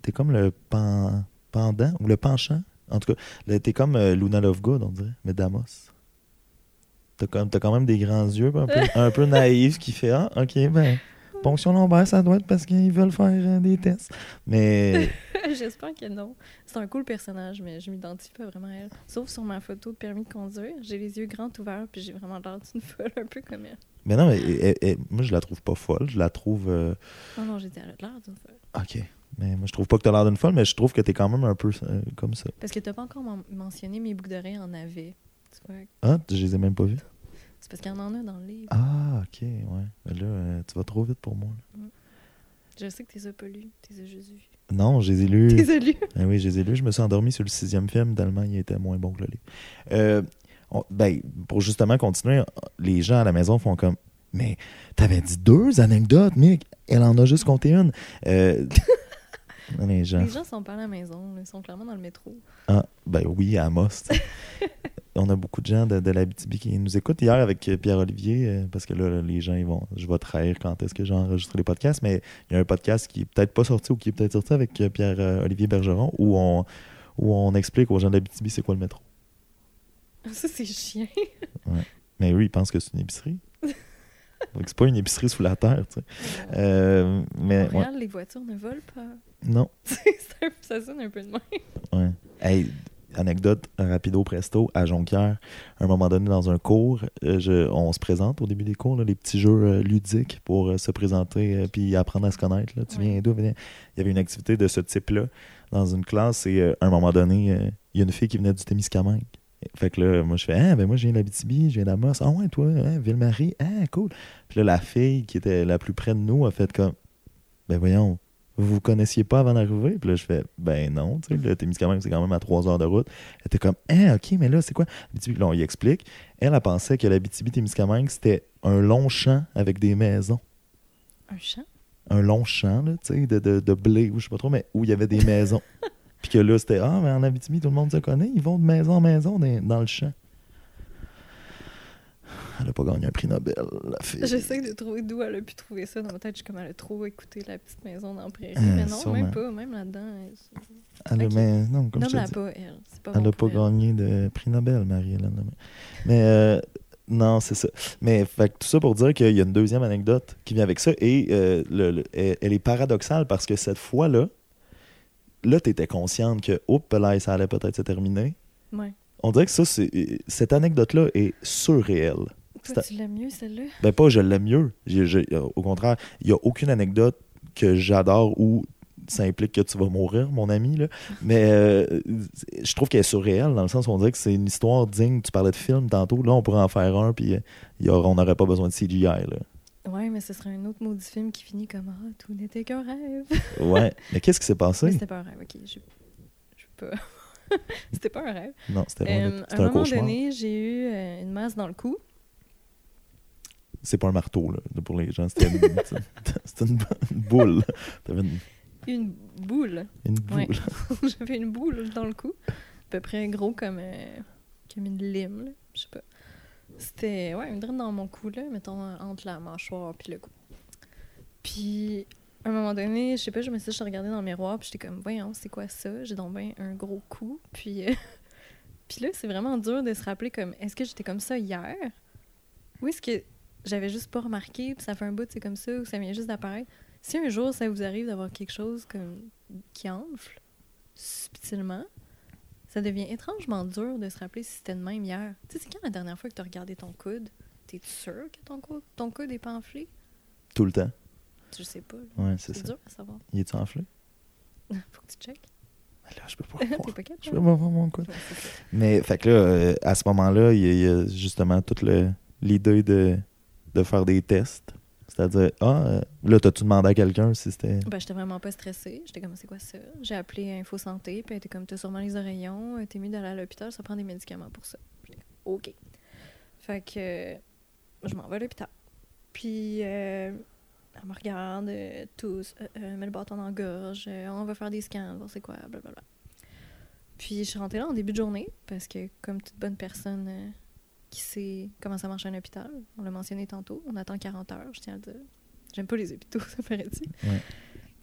t'es comme le pen- pendant ou le penchant? En tout cas, t'es comme euh, Luna Lovegood, on dirait, mais Damos. T'as t'as quand même des grands yeux, un peu, un peu naïf, qui fait Ah, ok, ben, ponction lombaire, ça doit être parce qu'ils veulent faire euh, des tests. Mais J'espère que non. C'est un cool personnage, mais je m'identifie pas vraiment à elle. Sauf sur ma photo de permis de conduire, j'ai les yeux grands ouverts puis j'ai vraiment l'air d'une folle un peu comme elle. Mais non, mais, elle- elle- moi, je la trouve pas folle. Je la trouve. euh, Non, non, j'ai dit elle a l'air d'une folle. ok. Mais moi, je trouve pas que t'as l'air d'une folle, mais je trouve que t'es quand même un peu euh, comme ça. Parce que t'as pas encore men- mentionné mes boucles d'oreilles en avait. Tu vois, Ah, je les ai même pas vus. c'est parce qu'il y en a dans le livre. Ah, ok, ouais. Mais là, euh, tu vas trop vite pour moi. là. Je sais que t'es as pas lu, t'es as juste. Non, je les ai lus. As? Ah oui, je les ai lus. Je me suis endormi sur le sixième film tellement il était moins bon que le livre. Euh, on- ben, pour justement continuer, les gens à la maison font comme Mais t'avais dit deux anecdotes, Mick. Elle en a juste compté une. Euh, les gens. Les gens sont pas à la maison, ils sont clairement dans le métro. Ah, ben oui, à Amos. On a beaucoup de gens de, de l'Abitibi qui nous écoutent. Hier avec euh, Pierre-Olivier, euh, parce que là, les gens, ils vont, je vais trahir quand est-ce que j'ai enregistré les podcasts, mais il y a un podcast qui est peut-être pas sorti ou qui est peut-être sorti avec euh, Pierre-Olivier Bergeron où on, où on explique aux gens de l'Abitibi c'est quoi le métro. Ça, c'est chiant. Mais eux, ils pensent que c'est une épicerie. Donc, c'est pas une épicerie sous la terre, tu sais. Euh, mais, ouais. Les voitures ne volent pas. Non. Ça sonne un peu de même. Ouais. Hey, anecdote rapido presto à Jonquière. À un moment donné, dans un cours, euh, je- on se présente au début des cours, là, les petits jeux euh, ludiques pour se présenter puis apprendre à se connaître. là. Tu Ouais. viens d'où? Il y avait une activité de ce type-là dans une classe et à un moment donné, il y a une fille qui venait du Témiscamingue. Fait que là, moi, je fais Ah, ben moi, je viens d'Abitibi, je viens d'Amos. Ah, ouais, toi, hein, Ville-Marie. Ah, cool. Puis là, la fille qui était la plus près de nous a fait comme Ben voyons, vous vous connaissiez pas avant d'arriver? Puis là, je fais Ben non, tu sais, le Témiscamingue, c'est quand même à trois heures de route. Elle était comme Ah, ok, mais là, c'est quoi? Là, on y explique. Elle, elle pensait que l'Abitibi-Témiscamingue, c'était un long champ avec des maisons. Un champ? Un long champ, là, tu sais, de, de, de blé, ou je sais pas trop, mais où il y avait des maisons. Puis que là, c'était Ah, mais en Abitibi, tout le monde se connaît, ils vont de maison en maison dans, dans le champ. Elle a pas gagné un prix Nobel, la fille. J'essaie de trouver d'où elle a pu trouver ça. Dans ma tête, je suis comme elle a trop écouté la petite maison dans la prairie. Euh, mais non, sûrement. même pas. Même là-dedans. elle- Elle a, Ok. mais non, comme je te Nomme-la dis, pas, elle. C'est pas elle bon n'a pas gagné de prix Nobel, Marie-Hélène. Mais euh, non, c'est ça. Mais fait tout ça pour dire qu'il y a une deuxième anecdote qui vient avec ça et euh, le- le- elle, elle est paradoxale parce que cette fois-là, là, tu étais consciente que, oups, là, ça allait peut-être se terminer. Ouais. On dirait que ça, c'est, cette anecdote-là est surréelle. Tu l'aimes mieux, celle-là? Ben pas, je l'aime mieux. J'ai- au contraire, il n'y a aucune anecdote que j'adore où ça implique que tu vas mourir, mon ami. Là. Mais euh, je trouve qu'elle est surréelle dans le sens où on dirait que c'est une histoire digne. Tu parlais de film tantôt. Là, on pourrait en faire un, puis euh, on n'aurait pas besoin de CGI. Là. Ouais, mais ce serait un autre maudit film qui finit comme Ah, tout n'était qu'un rêve. Ouais. Mais qu'est-ce qui s'est passé? c'était pas un rêve, ok. Je, je peux pas. c'était pas un rêve. Non, c'était loin Euh, un un moment cauchemar. donné, j'ai eu euh, une masse dans le cou. C'est pas un marteau là, pour les gens. C'était une, c'était une, une boule. T'avais une, Une boule. une boule. Ouais. J'avais une boule dans le cou. À peu près gros comme, euh, comme une lime, là. Je sais pas. C'était, ouais, une draine dans mon cou, là, mettons, entre la mâchoire puis le cou. Puis, à un moment donné, je sais pas, je me suis je regardais dans le miroir, puis j'étais comme, voyons, c'est quoi ça? J'ai donc bien un gros cou. Puis, euh, là, c'est vraiment dur de se rappeler comme, est-ce que j'étais comme ça hier? Ou est-ce que j'avais juste pas remarqué, puis ça fait un bout, c'est comme ça, ou ça vient juste d'apparaître? Si un jour ça vous arrive d'avoir quelque chose comme qui enfle subtilement, ça devient étrangement dur de se rappeler si c'était de même hier. Tu sais, c'est quand la dernière fois que tu as regardé ton coude? T'es sûr que ton coude, ton coude est pas enflé? Tout le temps. Je sais pas. là. Ouais, c'est C'est ça. dur à savoir. Il est-tu enflé? Faut que tu checkes. Là, je peux pas T'es voir. pas Je peux pas voir mon coude. Ouais, c'est. Mais, fait que là, euh, à ce moment-là, il y, y a justement toute l'idée de, de faire des tests. C'est-à-dire, ah, euh, là, t'as-tu demandé à quelqu'un si c'était. Ben, j'étais vraiment pas stressée. J'étais comme, c'est quoi ça? J'ai appelé Info Santé, puis elle était comme, t'as sûrement les oreillons, euh, t'es mieux d'aller à l'hôpital, ça prend des médicaments pour ça. J'étais comme, OK. Fait que je m'en vais à l'hôpital. Puis euh, elle me regarde, euh, tous, met le bâton dans la gorge, on va faire des scans, voir c'est quoi, blablabla. Puis je suis rentrée là en début de journée, parce que comme toute bonne personne qui sait comment ça marche à un hôpital, on l'a mentionné tantôt, on attend 40 heures, je tiens à le dire. J'aime pas les hôpitaux, ça paraît-il. Ouais.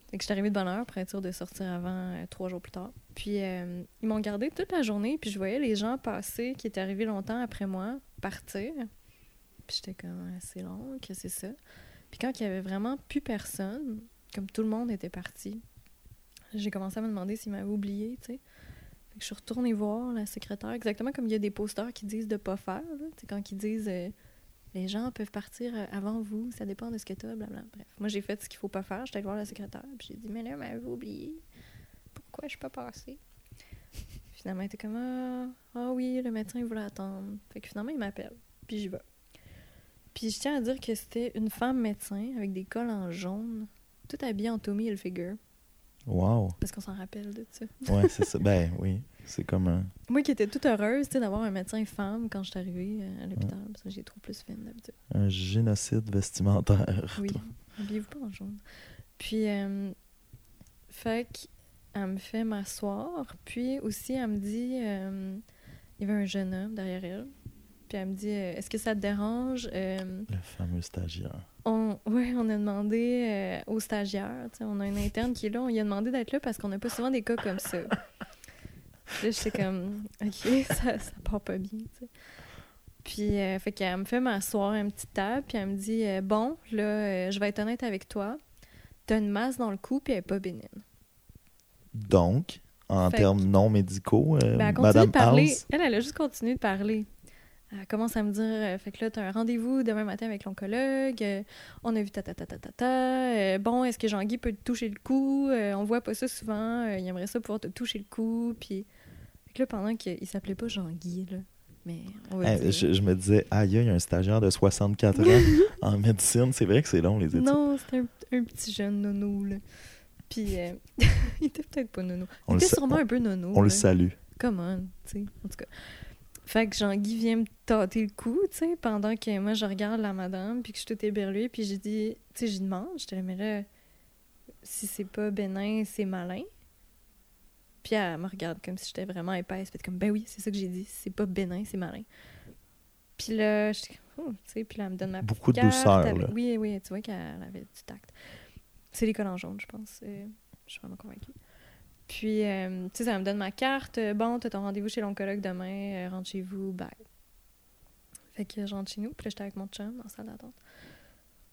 Fait que je suis arrivée de bonne heure pour être sûre de sortir avant euh, trois jours plus tard. Puis euh, ils m'ont gardé toute la journée, puis je voyais les gens passer qui étaient arrivés longtemps après moi partir. Puis j'étais comme, Ah, c'est long, que c'est ça. Puis quand il y avait vraiment plus personne, comme tout le monde était parti, j'ai commencé à me demander s'ils m'avaient oublié, tu sais. Je suis retournée voir la secrétaire, exactement comme il y a des posters qui disent de pas faire, sais, quand ils disent euh, les gens peuvent partir euh, avant vous, ça dépend de ce que tu as, blablabla. Bref, moi j'ai fait ce qu'il faut pas faire, j'étais allée voir la secrétaire, puis j'ai dit mais là, m'avez oublié. Pourquoi je suis pas passée? Finalement, elle était comme ah, ah oui, le médecin il voulait attendre. Fait que finalement, il m'appelle, puis j'y vais. Puis je tiens à dire que c'était une femme médecin avec des cols en jaune, tout habillée en Tommy Hilfiger, Wow. parce qu'on s'en rappelle de ça. Ouais, c'est ça. Ben oui. C'est comme un. Moi qui étais toute heureuse d'avoir un médecin femme quand je suis arrivée euh, à l'hôpital, parce que j'ai trop plus fine d'habitude. un génocide vestimentaire. Oui, habillez-vous pas en jaune. Puis, euh, fait qu'elle me fait m'asseoir, puis aussi elle me dit, euh, il y avait un jeune homme derrière elle, puis elle me dit, euh, est-ce que ça te dérange? Euh, Le fameux stagiaire. on, ouais, on a demandé euh, aux stagiaires, tu sais, on a une interne qui est là, on lui a demandé d'être là parce qu'on n'a pas souvent des cas comme ça. Là, j'étais comme, OK, ça, ça part pas bien. Puis, euh, fait qu'elle me fait m'asseoir un petit table, puis elle me dit, euh, bon, là, euh, je vais être honnête avec toi, t'as une masse dans le cou, puis elle est pas bénigne. Donc, en Fait termes non médicaux, Ben, elle Madame de parler. House? Elle, elle a juste continué de parler. Elle commence à me dire euh, Fait que là, t'as un rendez-vous demain matin avec l'oncologue. euh, on a vu ta ta ta ta ta ta. euh, bon, est-ce que Jean-Guy peut te toucher le cou? On voit pas ça souvent. il aimerait ça pouvoir te toucher le cou. Puis. Fait que là, pendant qu'il s'appelait pas Jean-Guy, là. Mais on va dire. je, je me disais, aïe, il y a un stagiaire de 64 ans en médecine. C'est vrai que c'est long, les études. Non, c'était un, un petit jeune nono, là. Puis. euh, il était peut-être pas nono. On il le était sûrement un peu nono. On le salue. Come on, tu sais, en tout cas. Fait que Jean-Guy vient me tâter le cou, tu sais, pendant que moi, je regarde la madame, puis que je suis toute éberluée, puis j'ai dit, tu sais, j'y demande, j'étais là, mais là, si c'est pas bénin, c'est malin. Puis elle me regarde comme si j'étais vraiment épaisse, puis comme, ben oui, c'est ça que j'ai dit, si c'est pas bénin, c'est malin. Puis là, comme, oh, tu sais, puis là, elle me donne ma Beaucoup de douceur, là. Oui, oui, tu vois qu'elle avait du tact. C'est l'école en jaune, je pense. euh, Je suis vraiment convaincue. Puis, euh, tu sais, ça me donne ma carte. euh, Bon, t'as ton rendez-vous chez l'oncologue demain. euh, rentre chez vous. Bye. Fait que je rentre chez nous. Puis là, j'étais avec mon chum dans la salle d'attente.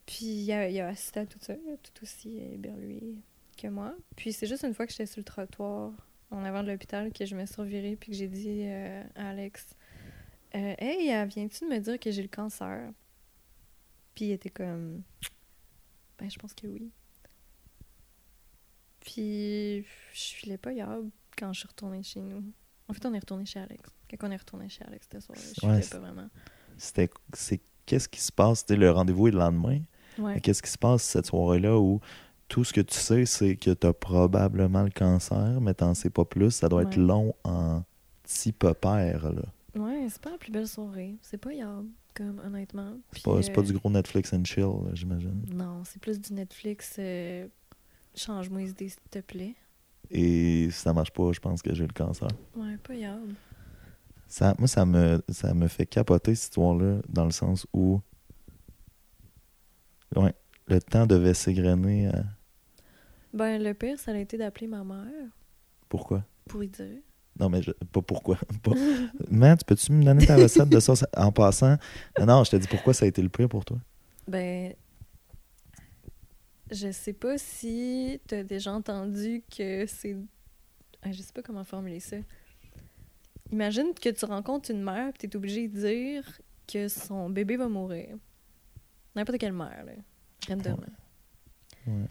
Puis, il a, a assisté à tout ça, tout aussi éberlué que moi. Puis, c'est juste une fois que j'étais sur le trottoir en avant de l'hôpital que je me suis revirée puis que j'ai dit euh, à Alex Hey, viens-tu de me dire que j'ai le cancer Puis, il était comme Ben, je pense que oui. Puis, je filais pas hier quand je suis retournée chez nous. En fait, on est retourné chez Alex. Quand on est retourné chez Alex cette soirée, je filais pas vraiment. C'était, c'est qu'est-ce qui se passe? Le rendez-vous est le lendemain. Ouais. Qu'est-ce qui se passe cette soirée-là où tout ce que tu sais, c'est que tu as probablement le cancer, mais t'en sais pas plus. Ça doit être long en petit pépère, là. Ouais, c'est pas la plus belle soirée. C'est pas hier, comme honnêtement. C'est pas, pas euh, du gros Netflix and chill, j'imagine. Non, c'est plus du Netflix. euh, Change-moi les idées, s'il te plaît. Et si ça marche pas, je pense que j'ai le cancer. Ouais, pas hier. Ça, moi, ça me, ça me fait capoter cette histoire-là, dans le sens où ouais, le temps devait s'égrener. à- Ben, le pire, ça a été d'appeler ma mère Pourquoi? pour lui dire. Non, mais je- pas pourquoi. Pas... Matt, peux-tu me donner ta recette de ça en passant? Non, non, je te dis pourquoi ça a été le pire pour toi? Ben, je sais pas si t'as déjà entendu que c'est. Ah, je sais pas comment formuler ça. Imagine que tu rencontres une mère et t'es obligé de dire que son bébé va mourir. N'importe quelle mère, là. Random. là. Ouais.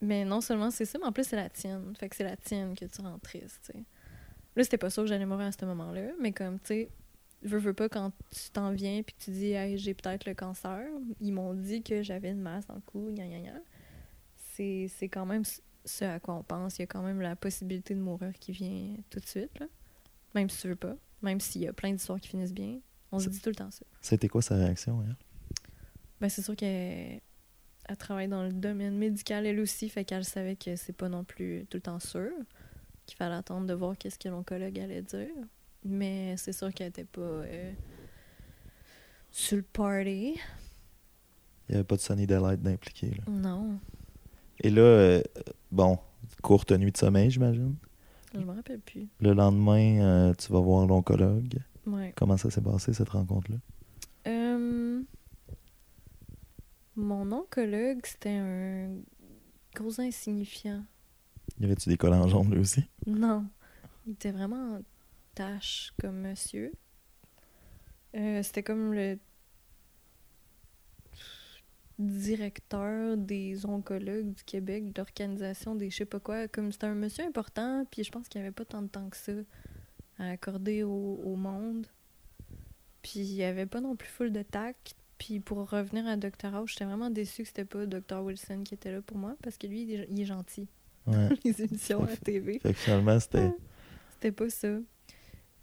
Mais non seulement c'est ça, mais en plus c'est la tienne. Fait que c'est la tienne que tu rends triste, tu sais. Là, c'était pas sûr que j'allais mourir à ce moment-là, mais comme, tu sais, veux, veux pas, quand tu t'en viens puis que tu dis, hey, j'ai peut-être le cancer, ils m'ont dit que j'avais une masse dans le cou, gna gna gna. C'est quand même ce à quoi on pense. Il y a quand même la possibilité de mourir qui vient tout de suite, là. Même si tu veux pas. Même s'il y a plein d'histoires qui finissent bien. On se dit tout le temps ça. C'était quoi sa réaction, elle? Ben, c'est sûr qu'elle elle travaille dans le domaine médical elle aussi, fait qu'elle savait que c'est pas non plus tout le temps sûr, qu'il fallait attendre de voir qu'est-ce que l'oncologue allait dire. Mais c'est sûr qu'elle était pas euh, sur le party. Il n'y avait pas de Sunny Delight d'impliqué. là. Non, Et là, euh, bon, courte nuit de sommeil, j'imagine. je me rappelle plus. Le lendemain, euh, tu vas voir l'oncologue. Ouais. Comment ça s'est passé, cette rencontre-là? Euh, mon oncologue, c'était un gros insignifiant. Y avait-tu des collants jaunes, lui aussi? Non. Il était vraiment en tâche comme monsieur. Euh, C'était comme le directeur des oncologues du Québec, de l'organisation des je sais pas quoi. Comme c'était un monsieur important, puis je pense qu'il n'y avait pas tant de temps que ça à accorder au, au monde. Puis il n'y avait pas non plus full de tact. Puis pour revenir à Dr. House, j'étais vraiment déçue que c'était pas Dr. Wilson qui était là pour moi, parce que lui, il est- il est gentil. Ouais. Les émissions à TV. fait que finalement, c'était C'était pas ça.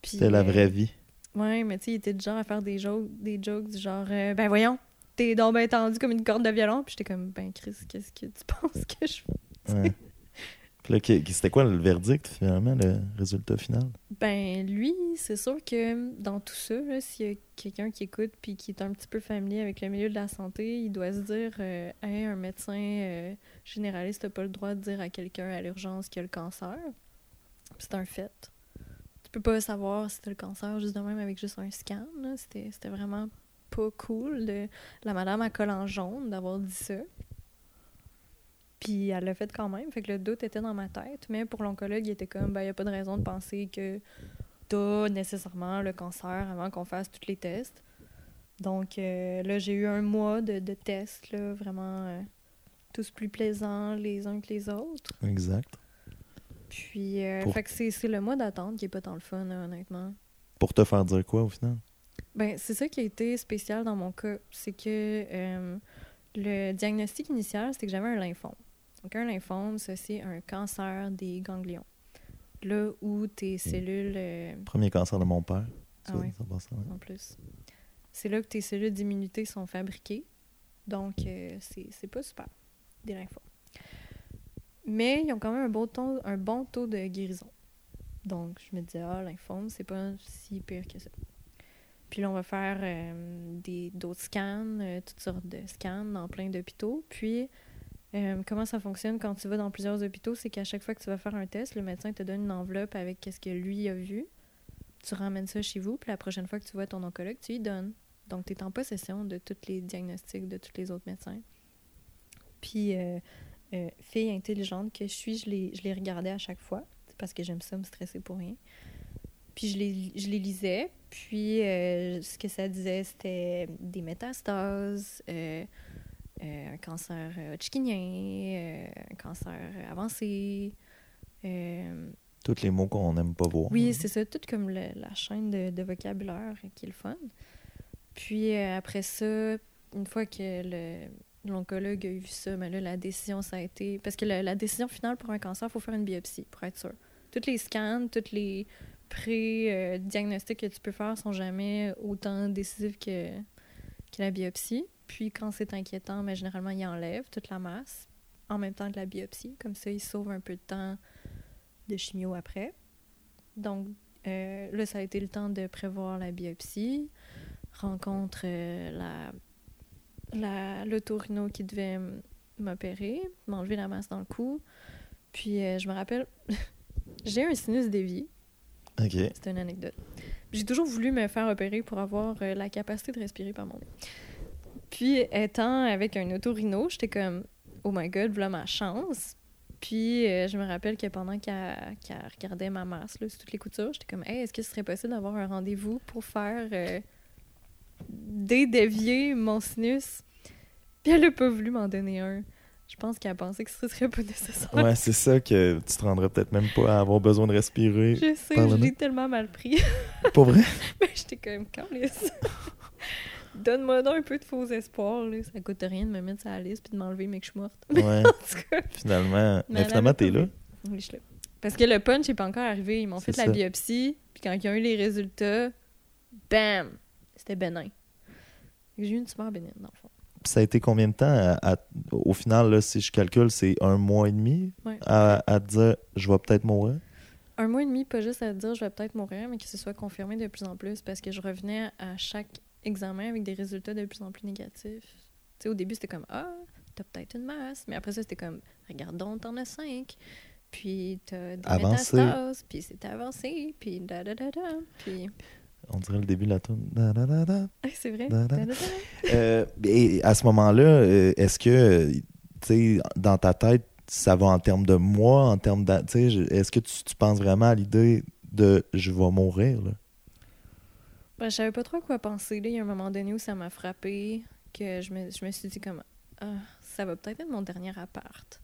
C'était la euh, vraie vie. Ouais, mais tu sais, il était du genre à faire des jokes, des jokes du genre, euh, ben voyons, t'es donc ben tendu comme une corde de violon. Puis j'étais comme, ben Chris, qu'est-ce que tu penses que je fais? Ouais. Puis là, qui- qui- c'était quoi le verdict, finalement, le résultat final? Ben lui, c'est sûr que dans tout ça, s'il y a quelqu'un qui écoute puis qui est un petit peu familier avec le milieu de la santé, il doit se dire, euh, hey, un médecin euh, généraliste n'a pas le droit de dire à quelqu'un à l'urgence qu'il a le cancer. C'est un fait. Tu peux pas savoir si t'as le cancer juste de même avec juste un scan. c'était vraiment pas cool de la madame à col en jaune d'avoir dit ça. Puis elle l'a fait quand même, fait que le doute était dans ma tête. Mais pour l'oncologue, il était comme, ben, il n'y a pas de raison de penser que t'as nécessairement le cancer avant qu'on fasse tous les tests. Donc euh, là, j'ai eu un mois de, de tests, là, vraiment euh, tous plus plaisants les uns que les autres. Exact. Puis, euh, Pour- fait que c'est c'est le mois d'attente qui est pas tant le fun, là, honnêtement. Pour te faire dire quoi, au final? Ben, c'est ça qui a été spécial dans mon cas. C'est que euh, le diagnostic initial, c'était que j'avais un lymphome. Donc, un lymphome, ça, c'est un cancer des ganglions. Là où tes cellules. euh, Premier cancer de mon père. Ah ouais. ça ouais. en plus. C'est là que tes cellules d'immunité sont fabriquées. Donc, euh, c'est pas super, des lymphomes. Mais ils ont quand même un bon taux, un bon taux de guérison. Donc, je me disais, ah, lymphome, c'est pas si pire que ça. Puis là, on va faire euh, d'autres scans, euh, toutes sortes de scans dans plein d'hôpitaux. Puis, euh, comment ça fonctionne quand tu vas dans plusieurs hôpitaux, c'est qu'à chaque fois que tu vas faire un test, le médecin te donne une enveloppe avec ce que lui a vu tu ramènes ça chez vous, puis la prochaine fois que tu vois ton oncologue, tu lui donnes. Donc, tu es en possession de tous les diagnostics de tous les autres médecins. Puis, fille intelligente que je suis, je les, je regardais à chaque fois, parce que j'aime ça me stresser pour rien. Puis, je les, je les lisais, puis euh, ce que ça disait, c'était des métastases, euh, euh, un cancer hodgkinien, un cancer avancé. Tous les mots qu'on n'aime pas voir. oui, c'est ça, tout comme le- la chaîne de, de vocabulaire qui est le fun. Puis après ça, une fois que le- l'oncologue a eu ça, mais là, la décision, ça a été. Parce que la, la décision finale pour un cancer, il faut faire une biopsie pour être sûr. Tous les scans, tous les pré-diagnostics que tu peux faire sont jamais autant décisifs que, la biopsie. Puis quand c'est inquiétant, mais généralement, il enlève toute la masse en même temps que la biopsie. Comme ça, il sauve un peu de temps de chimio après. Donc, euh, là, ça a été le temps de prévoir la biopsie, rencontre euh, la qui devait m'opérer, m'enlever la masse dans le cou. Puis, euh, je me rappelle, j'ai un sinus dévié. OK. C'est une anecdote. J'ai toujours voulu me faire opérer pour avoir euh, la capacité de respirer par mon nez. Puis, étant avec un otorino, j'étais comme, oh my god, voilà ma chance. Puis, euh, je me rappelle que pendant qu'elle regardait ma masse, sur toutes les coutures, j'étais comme, hey, est-ce que ce serait possible d'avoir un rendez-vous pour faire euh, dédévier mon sinus? Puis, elle a pas voulu m'en donner un. Je pense qu'elle a pensé que ce serait pas nécessaire. Ouais, c'est ça que tu te rendrais peut-être même pas à avoir besoin de respirer. Je sais, je l'ai tellement mal pris. Pas vrai? Mais j'étais quand même calisse. Donne-moi donc un peu de faux espoir, là. Ça coûte rien de me mettre sur la liste puis de m'enlever, mais que je suis morte. Ouais, en tout cas. finalement. Mais finalement, t'es là. Oui, je suis là. Parce que le punch n'est pas encore arrivé. Ils m'ont fait la biopsie, puis quand ils ont eu les résultats, bam! C'était bénin. J'ai eu une tumeur bénigne, dans le fond. Ça a été combien de temps à- à- au final, là, si je calcule, c'est un mois et demi Ouais. à, à te dire je vais peut-être mourir? Un mois et demi, pas juste à dire je vais peut-être mourir, mais que ce soit confirmé de plus en plus parce que je revenais à chaque examen avec des résultats de plus en plus négatifs. Tu sais, au début, c'était comme Ah, t'as peut-être une masse. Mais après ça, c'était comme Regarde donc, t'en as cinq. Puis t'as des Avancé. métastases. Puis c'est avancé. Puis da da da da. Puis. On dirait le début de la tune. Ah, c'est vrai? Da, da. Euh, et à ce moment-là, euh, est-ce que, tu sais, dans ta tête, ça va en termes de mois, en termes de. Tu sais, est-ce que tu, tu penses vraiment à l'idée de je vais mourir, là? Ben, je savais pas trop à quoi penser. Là. Il y a un moment donné où ça m'a frappé, que je me, je me suis dit comme ah, ça va peut-être être mon dernier appart.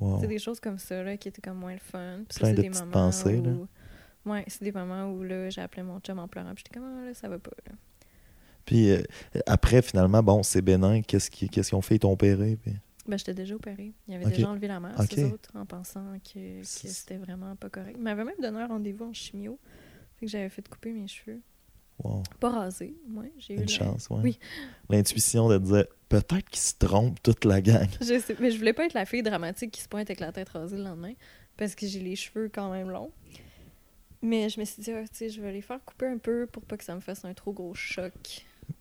Wow. C'est des choses comme ça là, qui étaient comme moins le fun. Puis ça, Plein c'est de des moments pensées, là. Ouais, c'est des moments où là, j'ai appelé mon chum en pleurant. Puis j'étais comme ah, là, ça va pas. Là. Puis euh, après, finalement, bon, c'est bénin. Qu'est-ce qu'ils qu'est-ce qu'ils ont fait? Ils t'ont opéré? Puis... Ben, j'étais déjà opérée. Ils avaient déjà enlevé la masse, Ok. eux autres, en pensant que, c'était vraiment pas correct. Ils m'avaient même donné un rendez-vous en chimio. Fait que j'avais fait couper mes cheveux. Wow. Pas rasés, moi. J'ai eu Une la- chance, ouais. Oui. L'intuition de dire peut-être qu'ils se trompent toute la gang. Je sais, mais je voulais pas être la fille dramatique qui se pointe avec la tête rasée le lendemain parce que j'ai les cheveux quand même longs. Mais je me suis dit, tu sais, je vais les faire couper un peu pour pas que ça me fasse un trop gros choc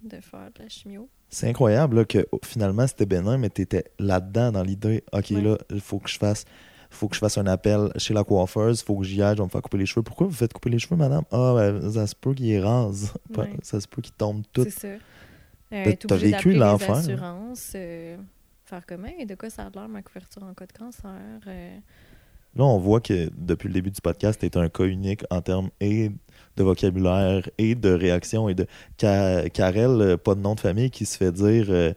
de faire de la chimio. C'est incroyable là, que oh, finalement c'était bénin, mais t'étais là-dedans dans l'idée. Ok, Ouais. là, il faut que je fasse. faut que je fasse un appel chez la coiffeuse, il faut que j'y aille, je vais me faire couper les cheveux. Pourquoi vous faites couper les cheveux, madame? Ah, ben, ça se peut qu'il rase. Ouais. Ça se peut qu'il tombe tout. C'est ça. Euh, T'as- t'es t'as vécu l'enfer, assurances, euh, faire comment et de quoi ça a l'air ma couverture en cas de cancer. euh. Là, on voit que depuis le début du podcast, t'es un cas unique en termes et de vocabulaire et de réaction et de. Ka- Karel, euh, pas de nom de famille, qui se fait dire euh,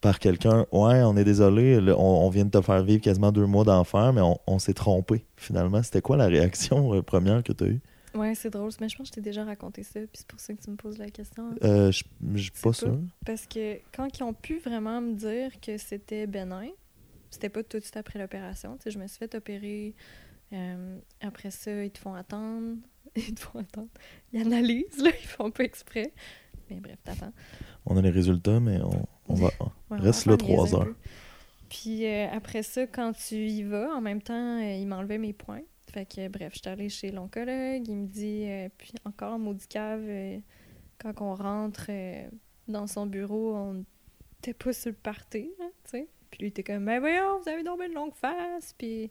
par quelqu'un Ouais, on est désolé, on, on vient de te faire vivre quasiment deux mois d'enfer, mais on, on s'est trompé finalement. C'était quoi la réaction euh, première que t'as eue? Ouais, c'est drôle. Mais je pense que je t'ai déjà raconté ça, puis c'est pour ça que tu me poses la question. hein. euh, Je suis pas pas- sûr. Parce que quand ils ont pu vraiment me dire que c'était bénin, c'était pas tout de suite après l'opération. Tu sais, je me suis fait opérer. euh, après ça, ils te font attendre. Ils te font attendre. Ils analysent, là. Ils font pas exprès. Mais bref, t'attends. On a les résultats, mais on, on va. Ouais, Reste là trois heures. Puis euh, après ça, quand tu y vas, en même temps, euh, il m'enlevait mes points. Fait que bref, je suis allée chez l'oncologue. Il me dit, euh, puis encore, maudit cave, quand on rentre dans son bureau, on n'était pas sur le party, là, tu sais. Puis lui, était comme, ben voyons, vous avez donc une longue face. Puis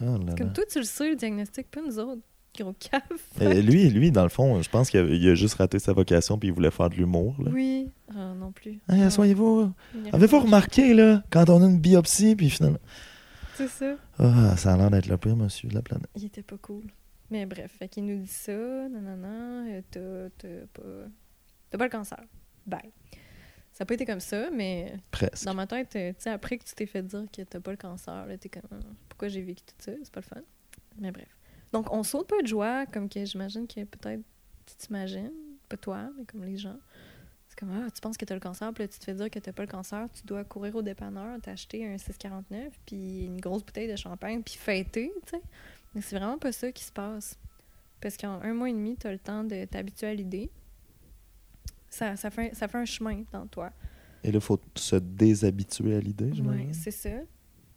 Ah là là. comme toi, tu le sais, le diagnostic, pas nous autres, gros cave. Euh, lui, lui, dans le fond, je pense qu'il a, il a juste raté sa vocation puis il voulait faire de l'humour. là. Oui, Ah, non plus. Hey, Ah, y avait Avez-vous remarqué, là, quand on a une biopsie, puis finalement. C'est ça. Ah, ça a l'air d'être le pire monsieur de la planète. Il était pas cool. Mais bref, fait qu'il nous dit ça, nanana, euh, t'as t'as pas... T'as pas le cancer. Bye. Ça n'a pas été comme ça, mais Presque. dans ma tête, euh, tu sais, après que tu t'es fait dire que t'as pas le cancer, là, t'es comme, pourquoi j'ai vécu tout ça? C'est pas le fun. Mais bref. Donc, on saute pas de joie, comme que j'imagine que peut-être tu t'imagines, pas toi, mais comme les gens. C'est comme, ah, tu penses que t'as le cancer, puis là, tu te fais dire que t'as pas le cancer, tu dois courir au dépanneur, t'acheter un 6,49, puis une grosse bouteille de champagne, puis fêter, tu sais. Mais c'est vraiment pas ça qui se passe. Parce qu'en un mois et demi, t'as le temps de t'habituer à l'idée. Ça, ça, fait, un- ça fait un chemin dans toi. Et là, il faut se déshabituer à l'idée, Oui, j'imagine. c'est ça.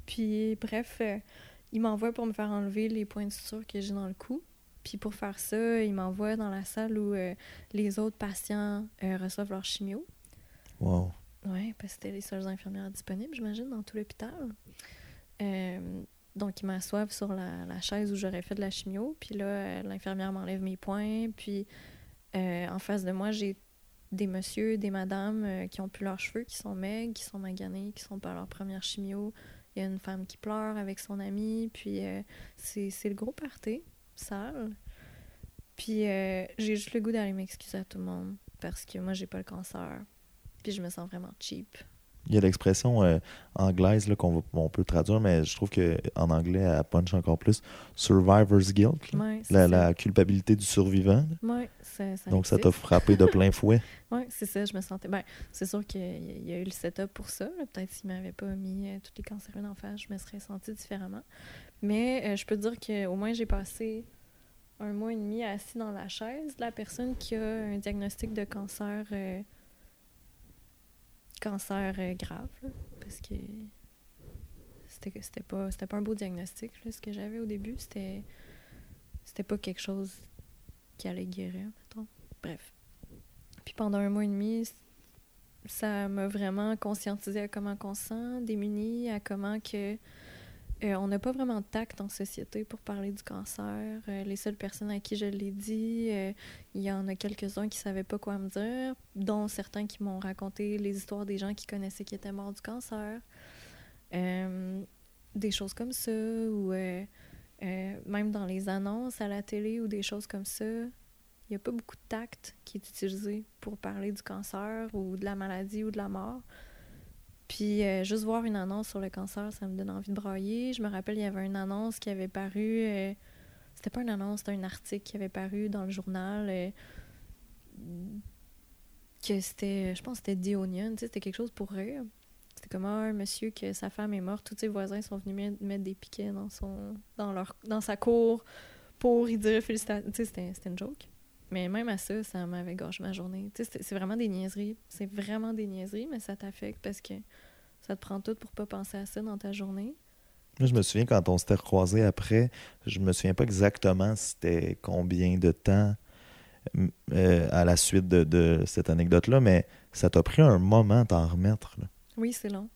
Puis, bref, euh, il m'envoie pour me faire enlever les points de suture que j'ai dans le cou. Puis, pour faire ça, il m'envoie dans la salle où euh, les autres patients euh, reçoivent leur chimio. Wow. Oui, parce que c'était les seules infirmières disponibles, j'imagine, dans tout l'hôpital. Donc, ils m'assoivent sur la, la chaise où j'aurais fait de la chimio. Puis là, l'infirmière m'enlève mes points. Puis, en face de moi, j'ai des messieurs, des madames euh, qui ont plus leurs cheveux, qui sont maigres, qui sont maganés, qui sont pas à leur première chimio. Il y a une femme qui pleure avec son ami, puis euh, c'est le gros party, sale. Puis euh, j'ai juste le goût d'aller m'excuser à tout le monde parce que moi, j'ai pas le cancer. Puis je me sens vraiment cheap. Il y a l'expression euh, anglaise qu'on on peut traduire, mais je trouve qu'en anglais, elle punch encore plus. Survivor's guilt. là. Ouais, c'est La, culpabilité du survivant. Ouais, ça, ça Donc, ça t'a frappé de plein fouet. Oui, c'est ça, je me sentais. Ben, c'est sûr qu'il y a- il y a eu le setup pour ça. Peut-être s'il m'avait pas mis euh, tous les cancéreux d'en face, je me serais sentie différemment. Mais euh, je peux te dire qu'au moins, j'ai passé un mois et demi assis dans la chaise de la personne qui a un diagnostic de cancer. Cancer euh, grave. parce que c'était c'était pas, c'était pas un beau diagnostic, là, ce que j'avais au début. C'était. C'était pas quelque chose qui allait guérir. Bref. Puis pendant un mois et demi, ça m'a vraiment conscientisé à comment on se sent, démuni, à comment que euh, on n'a pas vraiment de tact en société pour parler du cancer. Euh, les seules personnes à qui je l'ai dit, euh, il y en a quelques-uns qui savaient pas quoi me dire, dont certains qui m'ont raconté les histoires des gens qui connaissaient qui étaient morts du cancer. Des choses comme ça, ou même dans les annonces à la télé ou des choses comme ça, il n'y a pas beaucoup de tact qui est utilisé pour parler du cancer ou de la maladie ou de la mort. Puis euh, juste voir une annonce sur le cancer, ça me donne envie de brailler. Je me rappelle, il y avait une annonce qui avait paru. euh, c'était pas une annonce, c'était un article qui avait paru dans le journal. euh, que c'était, je pense que c'était The Onion, tu sais, c'était quelque chose pour rire. C'était comme ah, un monsieur que sa femme est morte, tous ses voisins sont venus met- mettre des piquets dans son dans leur dans sa cour pour y dire félicitations. Tu sais, c'était une joke. Mais même à ça, ça m'avait gâché ma journée. Tu sais, c'est- vraiment des niaiseries. C'est vraiment des niaiseries, mais ça t'affecte parce que ça te prend tout pour pas penser à ça dans ta journée. Moi, je me souviens quand on s'était recroisés après, je me souviens pas exactement c'était combien de temps euh, à la suite de, de cette anecdote-là, mais ça t'a pris un moment à t'en remettre. là. Oui, c'est long.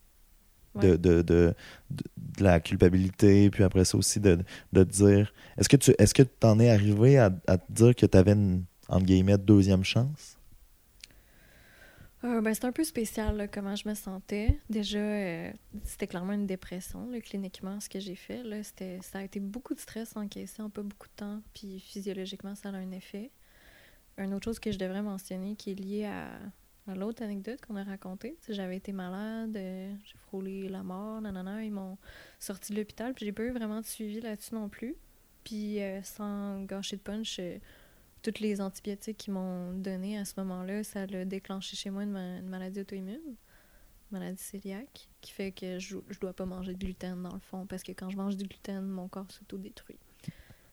De, Ouais. de, de, de- la culpabilité, puis après ça aussi de, de te dire. Est-ce que tu est-ce que t'en es arrivé à, à te dire que tu avais une entre guillemets deuxième chance? Euh, ben, c'est un peu spécial là, comment je me sentais. Déjà, euh, c'était clairement une dépression, là, cliniquement, ce que j'ai fait. Là, c'était, ça a été beaucoup de stress encaissé en pas beaucoup de temps, puis physiologiquement, ça a un effet. Une autre chose que je devrais mentionner qui est liée à l'autre anecdote qu'on a racontée, j'avais été malade, euh, j'ai frôlé la mort, nanana, ils m'ont sorti de l'hôpital, puis j'ai pas eu vraiment de suivi là-dessus non plus. Puis euh, sans gâcher de punch, euh, toutes les antibiotiques qu'ils m'ont donné à ce moment-là, ça l'a déclenché chez moi une, ma- maladie auto-immune, une maladie cœliaque, qui fait que je, je dois pas manger de gluten dans le fond, parce que quand je mange du gluten, mon corps s'auto-détruit.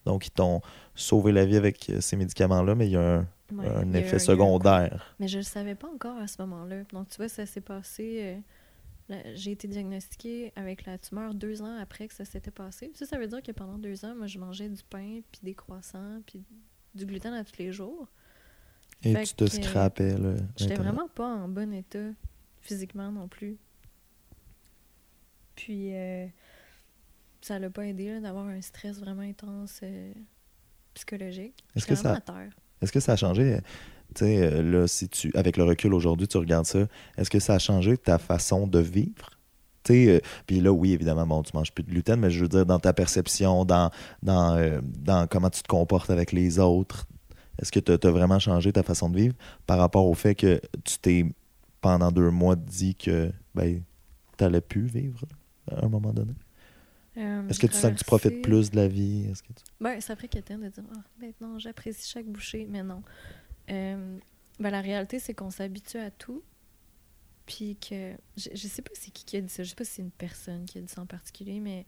Donc, ils t'ont sauvé la vie avec euh, ces médicaments-là, mais il y a un, Ouais, y a effet secondaire. Mais je le savais pas encore à ce moment-là. Donc, tu vois, ça s'est passé. euh, J'ai été diagnostiquée avec la tumeur deux ans après que ça s'était passé. Ça, ça veut dire que pendant deux ans, moi, je mangeais du pain, puis des croissants, puis du gluten à tous les jours. Et Fait tu te scrapais. là, J'étais vraiment pas en bon état physiquement non plus. Puis, euh, ça l'a pas aidé d'avoir un stress vraiment intense euh, psychologique. Est-ce que ça- que a changé, euh, tu sais, euh, là, si tu, avec le recul aujourd'hui, tu regardes ça, est-ce que ça a changé ta façon de vivre? Tu sais, euh, puis là, oui, évidemment, bon, tu manges plus de gluten, mais je veux dire, dans ta perception, dans, dans, euh, dans comment tu te comportes avec les autres, est-ce que tu as vraiment changé ta façon de vivre par rapport au fait que tu t'es, pendant deux mois, dit que ben, tu n'allais plus vivre à un moment donné? Euh, Est-ce que tu sens que tu profites plus de la vie? Est-ce que tu- Ben, ça ferait quelqu'un de dire Ah, maintenant, j'apprécie chaque bouchée, mais non. Euh, ben, la réalité, c'est qu'on s'habitue à tout. Puis que. Je, je sais pas c'est qui qui a dit ça, je sais pas si c'est une personne qui a dit ça en particulier, mais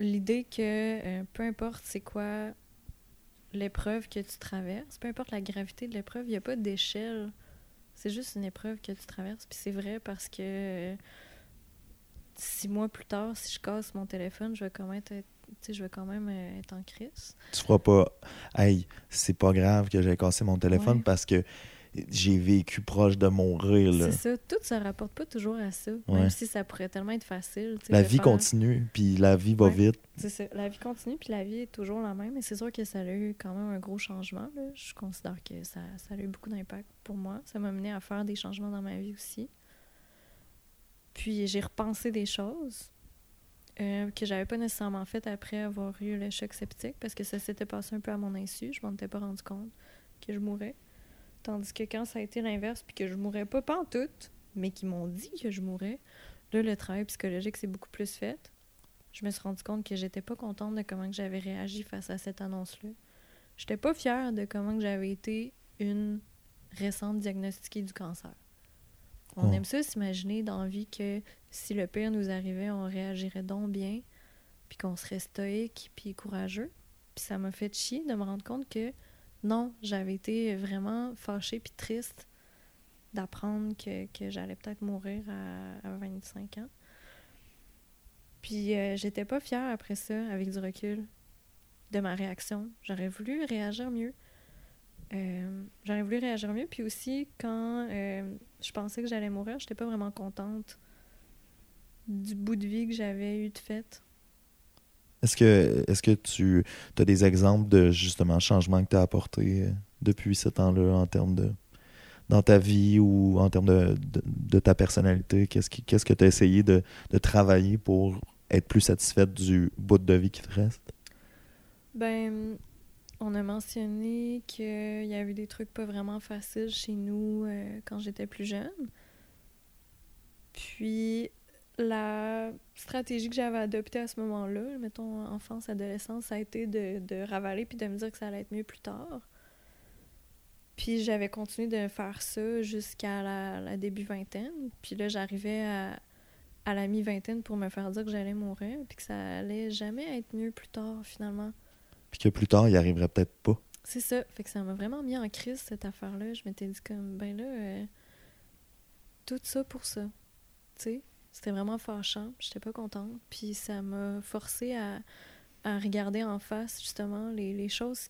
l'idée que euh, peu importe c'est quoi l'épreuve que tu traverses, peu importe la gravité de l'épreuve, il n'y a pas d'échelle. C'est juste une épreuve que tu traverses. Puis c'est vrai parce que six mois plus tard, si je casse mon téléphone, je vais quand même être, je vais quand même euh, être en crise. tu feras pas Hey, c'est pas grave que j'ai cassé mon téléphone Ouais. parce que j'ai vécu proche de mourir. C'est ça. Tout se rapporte pas toujours à ça. Ouais. Même si ça pourrait tellement être facile. La vie faire- continue, puis la vie va Ouais. vite. C'est ça. La vie continue, puis la vie est toujours la même. Et c'est sûr que ça a eu quand même un gros changement. là. Je considère que ça, ça a eu beaucoup d'impact pour moi. Ça m'a mené à faire des changements dans ma vie aussi. Puis j'ai repensé des choses euh, que j'avais pas nécessairement faites après avoir eu le choc septique parce que ça s'était passé un peu à mon insu. Je m'en étais pas rendu compte que je mourrais. Tandis que quand ça a été l'inverse, puis que je mourrais pas, pas en tout, mais qu'ils m'ont dit que je mourrais, là, le travail psychologique s'est beaucoup plus fait. Je me suis rendu compte que j'étais pas contente de comment j'avais réagi face à cette annonce-là. J'étais pas fière de comment j'avais été une récente diagnostiquée du cancer. On Oh. aime ça s'imaginer dans la vie que si le pire nous arrivait, on réagirait donc bien, puis qu'on serait stoïque puis courageux. Puis ça m'a fait chier de me rendre compte que non, j'avais été vraiment fâchée puis triste d'apprendre que, que j'allais peut-être mourir à, à 25 ans. Puis euh, j'étais pas fière après ça, avec du recul, de ma réaction. J'aurais voulu réagir mieux. Euh, j'aurais voulu réagir mieux. Puis aussi, quand euh, je pensais que j'allais mourir, j'étais pas vraiment contente du bout de vie que j'avais eu de fait. Est-ce que, est que tu as des exemples de justement changements que tu as apportés euh, depuis ce temps-là en termes de dans ta vie ou en termes de, de, de ta personnalité? Qu'est-ce que tu as essayé de, de travailler pour être plus satisfaite du bout de vie qui te reste? Ben, on a mentionné qu'il y avait des trucs pas vraiment faciles chez nous euh, quand j'étais plus jeune. Puis, la stratégie que j'avais adoptée à ce moment-là, mettons enfance, adolescence, ça a été de, de ravaler puis de me dire que ça allait être mieux plus tard. Puis j'avais continué de faire ça jusqu'à la, la début vingtaine. Puis là, j'arrivais à, à la mi-vingtaine pour me faire dire que j'allais mourir, puis que ça allait jamais être mieux plus tard, finalement. Puis que plus tard, il arriverait peut-être pas. C'est ça. Fait que ça m'a vraiment mis en crise, cette affaire-là. Je m'étais dit comme, ben là, euh, tout ça pour ça. Tu sais, c'était vraiment fâchant. J'étais pas contente. Puis ça m'a forcé à, à regarder en face, justement, les, les choses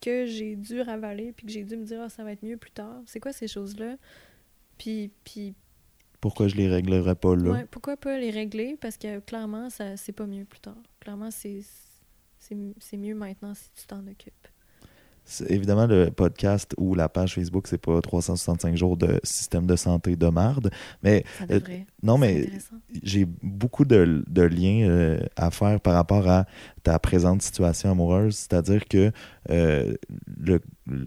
que j'ai dû ravaler, puis que j'ai dû me dire, ah, ça va être mieux plus tard. C'est quoi ces choses-là? Puis, puis Pourquoi je les réglerais pas là? Ouais, pourquoi pas les régler? Parce que clairement, ça c'est pas mieux plus tard. Clairement, c'est c'est mieux maintenant si tu t'en occupes. Évidemment, le podcast ou la page Facebook, c'est pas 365 jours de système de santé de marde. Mais Ça Euh, non, mais intéressant. j'ai beaucoup de, de liens euh, à faire par rapport à ta présente situation amoureuse. C'est-à-dire que euh,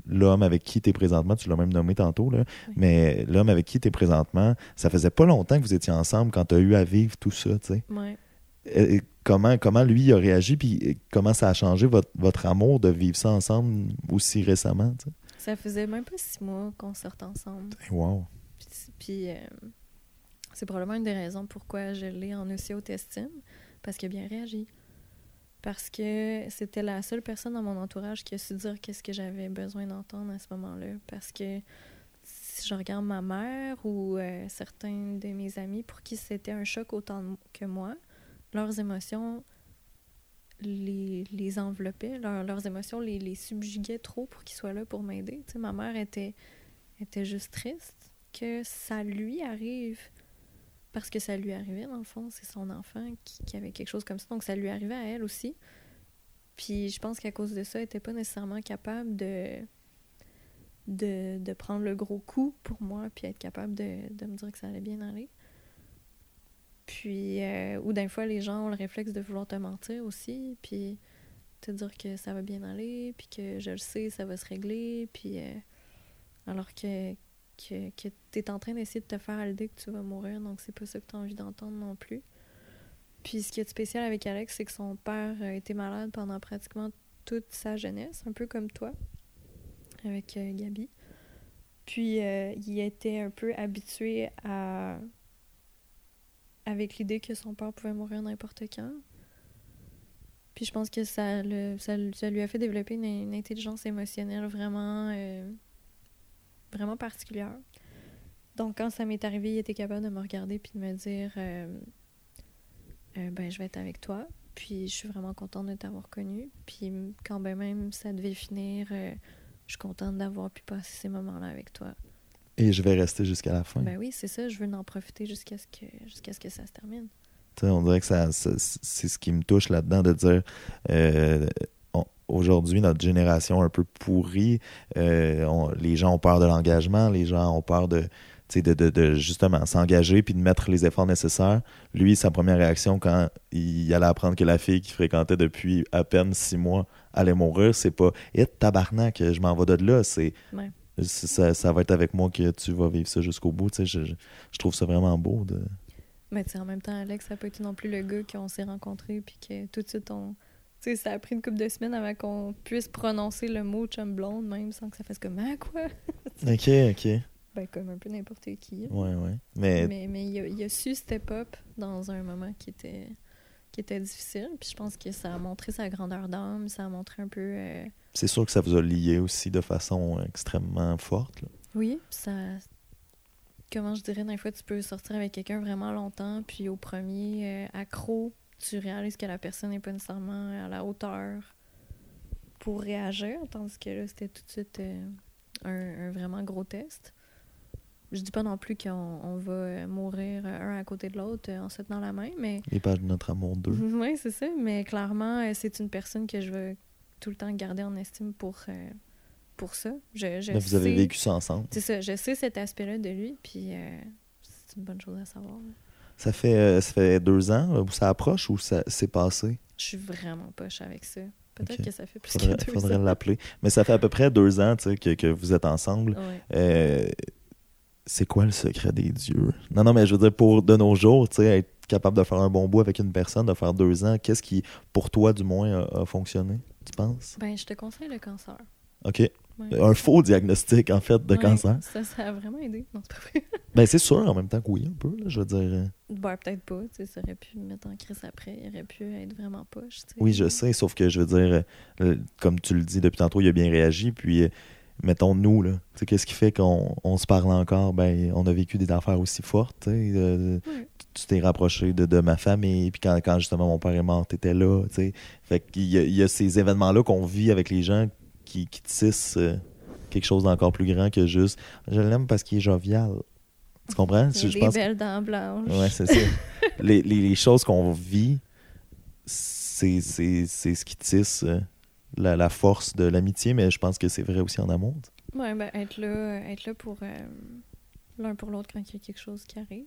l'homme avec qui tu es présentement, tu l'as même nommé tantôt, là, Oui. mais l'homme avec qui tu es présentement, ça faisait pas longtemps que vous étiez ensemble quand tu as eu à vivre tout ça. tu sais. Ouais. Euh, comment, comment lui a réagi, puis euh, comment ça a changé votre, votre amour de vivre ça ensemble aussi récemment? Ça faisait même pas six mois qu'on sortait ensemble. Wow. Puis, puis, euh, c'est probablement une des raisons pourquoi je l'ai en océotestine, parce qu'il a bien réagi. Parce que c'était la seule personne dans mon entourage qui a su dire qu'est-ce que j'avais besoin d'entendre à ce moment-là. Parce que si je regarde ma mère ou euh, certains de mes amis pour qui c'était un choc autant que moi, leurs émotions les, les enveloppaient, leurs- émotions les, les subjuguaient trop pour qu'ils soient là pour m'aider. Tu sais, ma mère était, était juste triste que ça lui arrive parce que ça lui arrivait dans le fond, c'est son enfant qui, qui avait quelque chose comme ça, donc ça lui arrivait à elle aussi. Puis je pense qu'à cause de ça, elle n'était pas nécessairement capable de, de, de prendre le gros coup pour moi, puis être capable de, de me dire que ça allait bien aller. Puis, euh, ou d'un fois, les gens ont le réflexe de vouloir te mentir aussi, puis te dire que ça va bien aller, puis que je le sais, ça va se régler, puis euh, alors que, que, que tu es en train d'essayer de te faire à l'idée que tu vas mourir, donc c'est pas ça que tu as envie d'entendre non plus. Puis ce qui est spécial avec Alex, c'est que son père été malade pendant pratiquement toute sa jeunesse, un peu comme toi, avec euh, Gabi. Puis euh, il était un peu habitué à avec l'idée que son père pouvait mourir n'importe quand. Puis je pense que ça, le, ça, ça lui a fait développer une, intelligence émotionnelle vraiment, euh, vraiment particulière. Donc quand ça m'est arrivé, il était capable de me regarder puis de me dire euh, euh, ben je vais être avec toi. Puis je suis vraiment contente de t'avoir connu. Puis quand ben même ça devait finir, je suis contente d'avoir pu passer ces moments-là avec toi. Et je vais rester jusqu'à la fin. Ben oui, c'est ça, je veux en profiter jusqu'à ce que jusqu'à ce que ça se termine. On dirait que ça, ça- c'est ce qui me touche là-dedans de dire euh, aujourd'hui, notre génération un peu pourrie, euh, on- les gens ont peur de l'engagement, les gens ont peur de, de, de, de justement s'engager puis de mettre les efforts nécessaires. Lui, sa première réaction quand il allait apprendre que la fille qu'il fréquentait depuis à peine six mois allait mourir, c'est pas « Eh, tabarnak, je m'en vais de là », c'est Ouais. Ça, ça va être avec moi que tu vas vivre ça jusqu'au bout. Tu sais, je, je- je trouve ça vraiment beau. De... Mais tu sais, en même temps, Alex, ça n'a pas été non plus le gars qu'on s'est rencontré puis que tout de suite, on. Tu sais, ça a pris une couple de semaines avant qu'on puisse prononcer le mot chum blonde, même sans que ça fasse comme Ah, quoi? Ok, ok. Ben, comme un peu n'importe qui. Ouais, ouais. Mais, Mais, mais il, a, il a su step up dans un moment qui était, qui était difficile. Puis je pense que ça a montré sa grandeur d'âme, ça a montré un peu. euh, c'est sûr que ça vous a lié aussi de façon extrêmement forte. là. Oui, ça. Comment je dirais, des fois, tu peux sortir avec quelqu'un vraiment longtemps, puis au premier euh, accro, tu réalises que la personne n'est pas nécessairement à la hauteur pour réagir, tandis que là, c'était tout de suite euh, un, un vraiment gros test. Je dis pas non plus qu'on on va euh, mourir euh, un à côté de l'autre euh, en se tenant la main, mais Les pages de notre amour 2. oui, c'est ça. Mais clairement, c'est une personne que je veux tout le temps garder en estime pour, euh, pour ça. Je, je Mais vous avez vécu ça ensemble. C'est ça, je sais cet aspect-là de lui, puis euh, c'est une bonne chose à savoir. là. Ça fait, euh, ça fait deux ans où ça approche ou ça s'est passé? Je suis vraiment poche avec ça. Peut-être que ça fait plus Faudrait, que deux faudrait ans. l'appeler. Mais ça fait à peu près deux ans que, que vous êtes ensemble. Ouais. C'est quoi le secret des dieux? Non, non, mais je veux dire, pour de nos jours, tu sais, être capable de faire un bon bout avec une personne, de faire deux ans, qu'est-ce qui, pour toi du moins, a, a fonctionné, tu penses? Ben, je te conseille le cancer. OK. Ouais. Un faux diagnostic, en fait, de Ouais, cancer. Ça, ça a vraiment aidé. Non, c'est pas vrai. Ben, c'est sûr, en même temps que oui, un peu, là, je veux dire. euh, Ben, peut-être pas. Tu sais, ça aurait pu me mettre en crise après. Il aurait pu être vraiment poche. tu sais. Oui, je sais, sauf que je veux dire, euh, comme tu le dis depuis tantôt, il a bien réagi, puis euh, mettons nous, là, qu'est-ce qui fait qu'on on se parle encore? Ben, on a vécu des affaires aussi fortes, tu euh, t'es rapproché de, de ma famille, puis quand, quand justement mon père est mort, t'étais là, tu sais. Fait qu'il y y a ces événements-là qu'on vit avec les gens qui, qui tissent euh, quelque chose d'encore plus grand que juste « je l'aime parce qu'il est jovial ». Tu comprends? Il Je des pense belles dents blanches. Ouais, c'est ça. les, les- les choses qu'on vit, c'est c'est- c'est ce qui tisse euh, la, la force de l'amitié, mais je pense que c'est vrai aussi en amour. sais. Ouais, ben, être là, euh, être là pour euh, l'un pour l'autre quand il y a quelque chose qui arrive.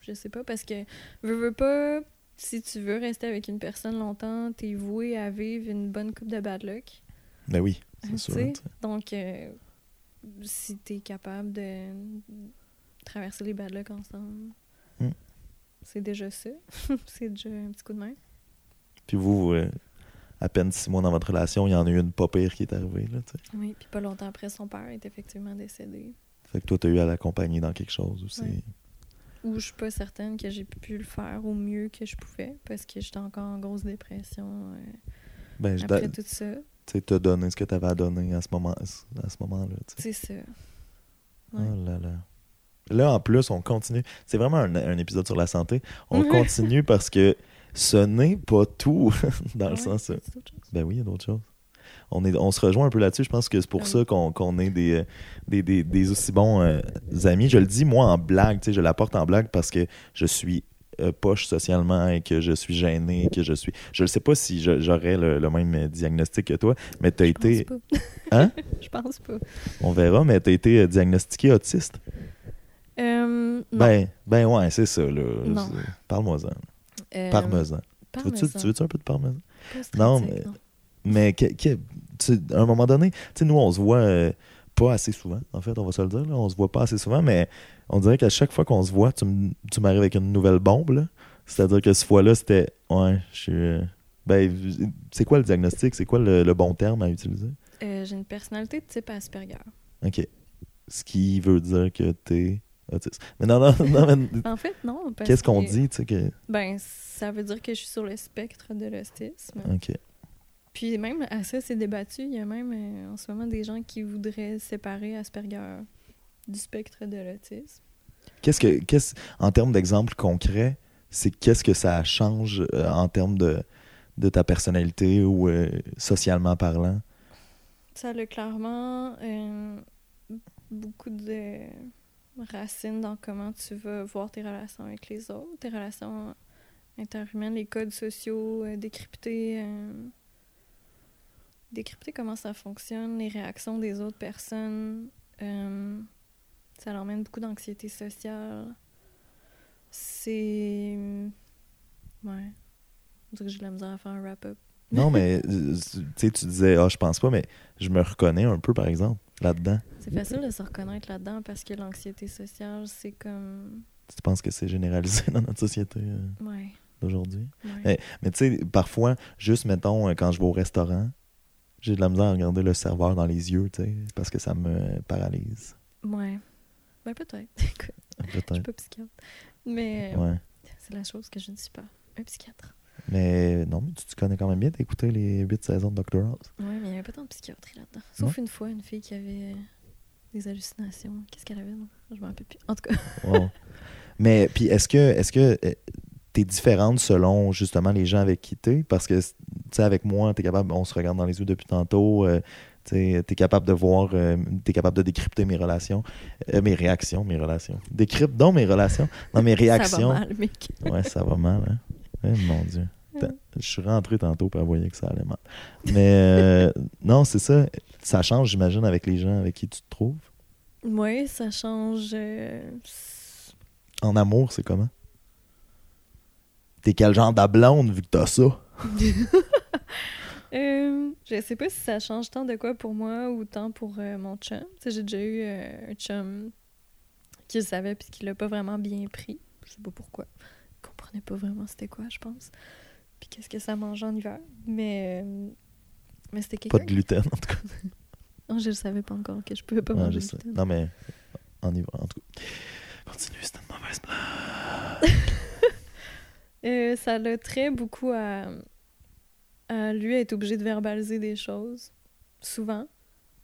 Je sais pas, parce que veux, veux pas, si tu veux rester avec une personne longtemps, t'es voué à vivre une bonne coupe de bad luck. Ben oui, c'est sûr. tu sais. Donc, euh, si t'es capable de traverser les bad luck ensemble, Hmm. c'est déjà ça. c'est déjà un petit coup de main. Puis vous, euh, à peine six mois dans votre relation, il y en a eu une pas pire qui est arrivée. Là, tu. Oui, puis pas longtemps après, son père est effectivement décédé. fait que toi, tu as eu à l'accompagner dans quelque chose aussi. Ouais. Ou je suis pas certaine que j'ai pu le faire au mieux que je pouvais parce que j'étais encore en grosse dépression euh, Ben, je après tu tout ça. sais, t'as donné ce que tu avais à donner à ce moment- à ce moment-là. tu. C'est ça. Oh là là. Là, en plus, on continue. C'est vraiment un, un épisode sur la santé. On continue parce que ce n'est pas tout, dans le Ouais, sens. euh. Ben oui, il y a d'autres choses. On, est, on se rejoint un peu là-dessus. Je pense que c'est pour Ah oui. ça qu'on qu'on est des, euh, des, des, des aussi bons euh, amis. Je le dis, moi, en blague. tu sais, Je l'apporte en blague parce que je suis euh, poche socialement et que je suis gêné. Que je suis. Je ne sais pas si j'aurais le, le même diagnostic que toi, mais tu as Je été. pense pas. Hein? Je pense pas. On verra, mais tu as été diagnostiqué autiste. Euh, non. Ben, ben ouais, c'est ça. Parle-moi-en. Euh, Parmesan. Tu veux-tu veux-tu un peu de parmesan? Non, mais- non. Mais que- que- tu- à un moment donné, tu sais, nous, on se voit euh, pas assez souvent, en fait, on va se le dire. Là, on se voit pas assez souvent, mais on dirait qu'à chaque fois qu'on se voit, tu, m- tu m'arrives avec une nouvelle bombe. là. C'est-à-dire que cette fois-là, c'était. Ouais, je suis. euh, ben, c'est quoi le diagnostic? C'est quoi le, le bon terme à utiliser? Euh, j'ai une personnalité de type Asperger. OK. Ce qui veut dire que t'es autiste. Mais non, non, non, mais En fait, non. qu'est-ce qu'on que- dit, tu sais, que. Ben, ça veut dire que je suis sur le spectre de l'autisme. OK. Puis même à ça, c'est débattu. Il y a même euh, en ce moment des gens qui voudraient séparer Asperger du spectre de l'autisme. Qu'est-ce que, qu'est-ce, en termes d'exemples concrets, c'est qu'est-ce que ça change euh, en termes de, de ta personnalité ou euh, socialement parlant? ça a clairement beaucoup de racines dans comment tu vas voir tes relations avec les autres, tes relations interhumaines, les codes sociaux, euh, décrypter, euh, décrypter comment ça fonctionne, les réactions des autres personnes. euh, ça leur mène beaucoup d'anxiété sociale. C'est. Ouais. On dirait que j'ai la misère à faire un wrap-up. Non, mais tu disais, ah, je pense pas, mais je me reconnais un peu, par exemple, là-dedans. C'est facile de se reconnaître là-dedans parce que l'anxiété sociale, c'est comme. Tu penses que c'est généralisé dans notre société euh, Ouais. d'aujourd'hui? ouais. Mais, mais tu sais, parfois, juste, mettons, euh, quand je vais au restaurant, j'ai de la misère à regarder le serveur dans les yeux, tu sais, parce que ça me paralyse. Ouais. Ben peut-être. Écoute, je suis Peut-être. pas psychiatre. Mais euh, Ouais. c'est la chose que je ne suis pas. Un psychiatre. Mais non, mais tu te connais quand même bien, t'as écouté les huit saisons de Dr. House. Ouais, mais il n'y avait pas tant de psychiatrie là-dedans. Sauf une fois, une fille qui avait des hallucinations. Qu'est-ce qu'elle avait, non? Je m'en rappelle plus. En tout cas, Wow. Mais puis est-ce que est-ce que euh, t'es différente selon justement les gens avec qui t'es? Parce que tu sais avec moi t'es capable on se regarde dans les yeux depuis tantôt euh, tu capable de voir euh, t'es capable de décrypter mes relations euh, mes réactions mes relations décrypte donc mes relations non mes réactions ça va mal, mec. ouais ça va mal hein Eh, mon dieu je suis rentré tantôt pour voyait que ça allait mal mais euh, non c'est ça ça change j'imagine avec les gens avec qui tu te trouves Oui, ça change. euh, en amour c'est comment? T'es quel genre de blonde vu que t'as ça? Euh, je sais pas si ça change tant de quoi pour moi ou tant pour mon chum. J'ai déjà eu un chum qui le savait puis qui l'a pas vraiment bien pris. Je sais pas pourquoi. Pas vraiment c'était quoi, je pense. Puis qu'est-ce que ça mange en hiver. Mais, euh, mais c'était pas quelqu'un. de gluten en tout cas Non, je le savais pas encore que je pouvais pas Ouais, manger de gluten. Non, mais y va, en tout cas. Continue, c'est une mauvaise blague. Euh, ça l'a très beaucoup à, à lui être obligé de verbaliser des choses, souvent,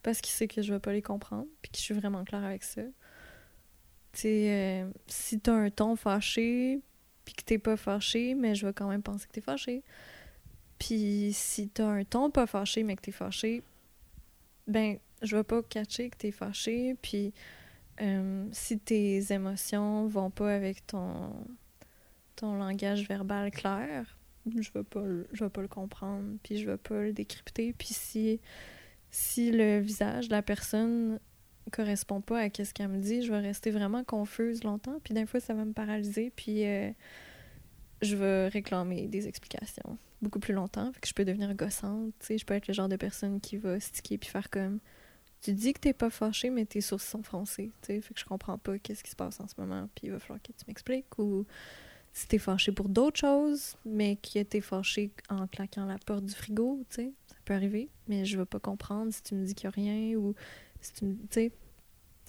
parce qu'il sait que je vais pas les comprendre, puis que je suis vraiment claire avec ça. Tu sais, euh, si t'as un ton fâché, puis que t'es pas fâché, mais je vais quand même penser que t'es fâché. Puis si t'as un ton pas fâché, mais que t'es fâché, ben, je vais pas catcher que t'es fâché, puis euh, si tes émotions vont pas avec ton ton langage verbal clair, je vais pas le, je vais pas le comprendre, puis je vais pas le décrypter, puis si si le visage de la personne correspond pas à ce qu'elle me dit, je vais rester vraiment confuse longtemps, puis d'un fois ça va me paralyser, puis euh, je vais réclamer des explications beaucoup plus longtemps, fait que je peux devenir gossante, tu sais, je peux être le genre de personne qui va sticker puis faire comme tu dis que t'es pas fâché, mais tes sources sont froncées, tu sais, fait que je comprends pas qu'est-ce qui se passe en ce moment, puis il va falloir que tu m'expliques, ou si t'es fâché pour d'autres choses, mais que t'es fâché en claquant la porte du frigo, tu sais, ça peut arriver, mais je vais pas comprendre si tu me dis qu'il y a rien, ou si tu me... Tu sais,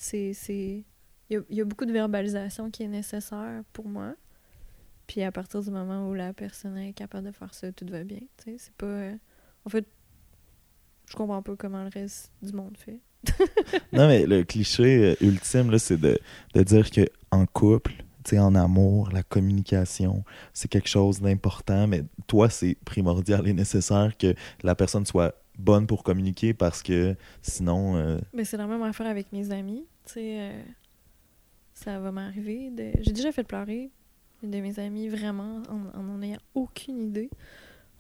c'est... c'est... Il y a, y a beaucoup de verbalisation qui est nécessaire pour moi, puis à partir du moment où la personne est capable de faire ça, tout va bien, tu sais, c'est pas... euh, En fait, je comprends pas comment le reste du monde fait. Non, mais le cliché euh, ultime, là, c'est de, de dire que en couple, en amour, la communication, c'est quelque chose d'important, mais toi, c'est primordial et nécessaire que la personne soit bonne pour communiquer parce que sinon, euh, Mais c'est la même affaire avec mes amis. Tu sais, euh, ça va m'arriver. De... J'ai déjà fait pleurer une de mes amies vraiment en en en ayant aucune idée.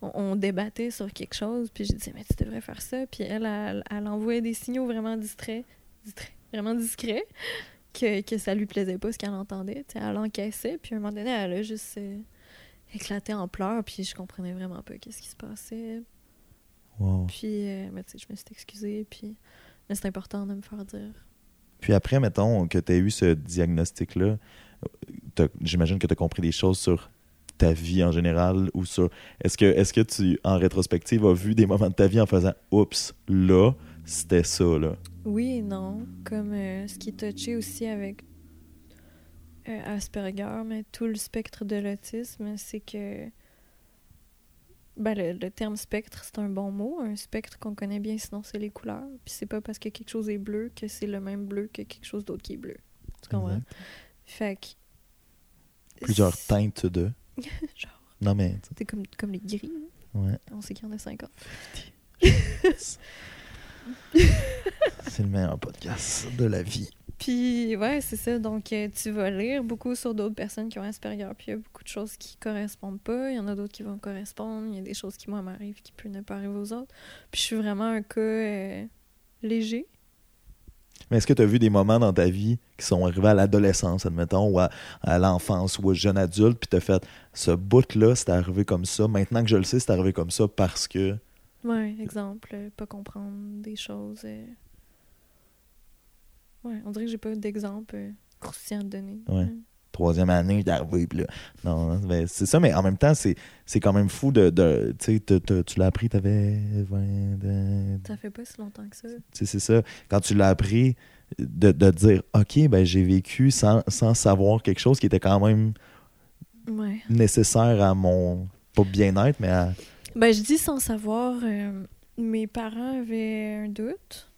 On, on débattait sur quelque chose, puis je disais, mais tu devrais faire ça. Puis elle, elle, elle envoyait des signaux vraiment distraits, distraits, vraiment discrets, que, que ça lui plaisait pas ce qu'elle entendait. Tu sais, elle encaissait, puis à un moment donné, elle a juste euh, éclaté en pleurs, puis je comprenais vraiment pas qu'est-ce qui se passait. wow. Puis, euh, mais tu sais, je me suis excusée, puis mais c'est important de me faire dire. Puis après, mettons que tu as eu ce diagnostic-là, j'imagine que tu as compris des choses sur ta vie en général ou sur. Est-ce que, est que tu, en rétrospective, as vu des moments de ta vie en faisant Oups, là, c'était ça, là? Oui et non, comme euh, ce qui est touché aussi avec euh, Asperger, mais tout le spectre de l'autisme, c'est que ben, le, le terme spectre, c'est un bon mot. Un spectre qu'on connaît bien, sinon c'est les couleurs. Puis c'est pas parce que quelque chose est bleu que c'est le même bleu que quelque chose d'autre qui est bleu. Tu comprends? Exact. Fait que. Plusieurs teintes de. Genre, Non, mais. tu c'est comme, comme les gris. sais, Ouais. On sait qu'il y en a 50. C'est le meilleur podcast de la vie. Puis, ouais, c'est ça. Donc, euh, tu vas lire beaucoup sur d'autres personnes qui ont Asperger. Puis, il y a beaucoup de choses qui correspondent pas. Il y en a d'autres qui vont correspondre. Il y a des choses qui, moi, m'arrivent qui peuvent ne pas arriver aux autres. Puis, je suis vraiment un cas euh, léger. Mais est-ce que tu as vu des moments dans ta vie qui sont arrivés à l'adolescence, admettons, ou à, à l'enfance, ou au jeune adulte, puis tu as fait ce bout-là, c'est arrivé comme ça. Maintenant que je le sais, c'est arrivé comme ça parce que. Ouais, exemple, euh, pas comprendre des choses. euh. Ouais, on dirait que j'ai pas d'exemple euh, croustillant à donner. Ouais. Troisième année, puis là. Non, ben, c'est ça, mais en même temps, c'est c'est quand même fou de. de tu sais, tu l'as appris, t'avais 20. de- Ça fait pas si longtemps que ça. Tu c'est ça. Quand tu l'as appris, de, de dire, OK, ben j'ai vécu sans, sans savoir quelque chose qui était quand même Ouais. nécessaire à mon. Pas bien-être, mais à. Ben, je dis sans savoir, euh, mes parents avaient un doute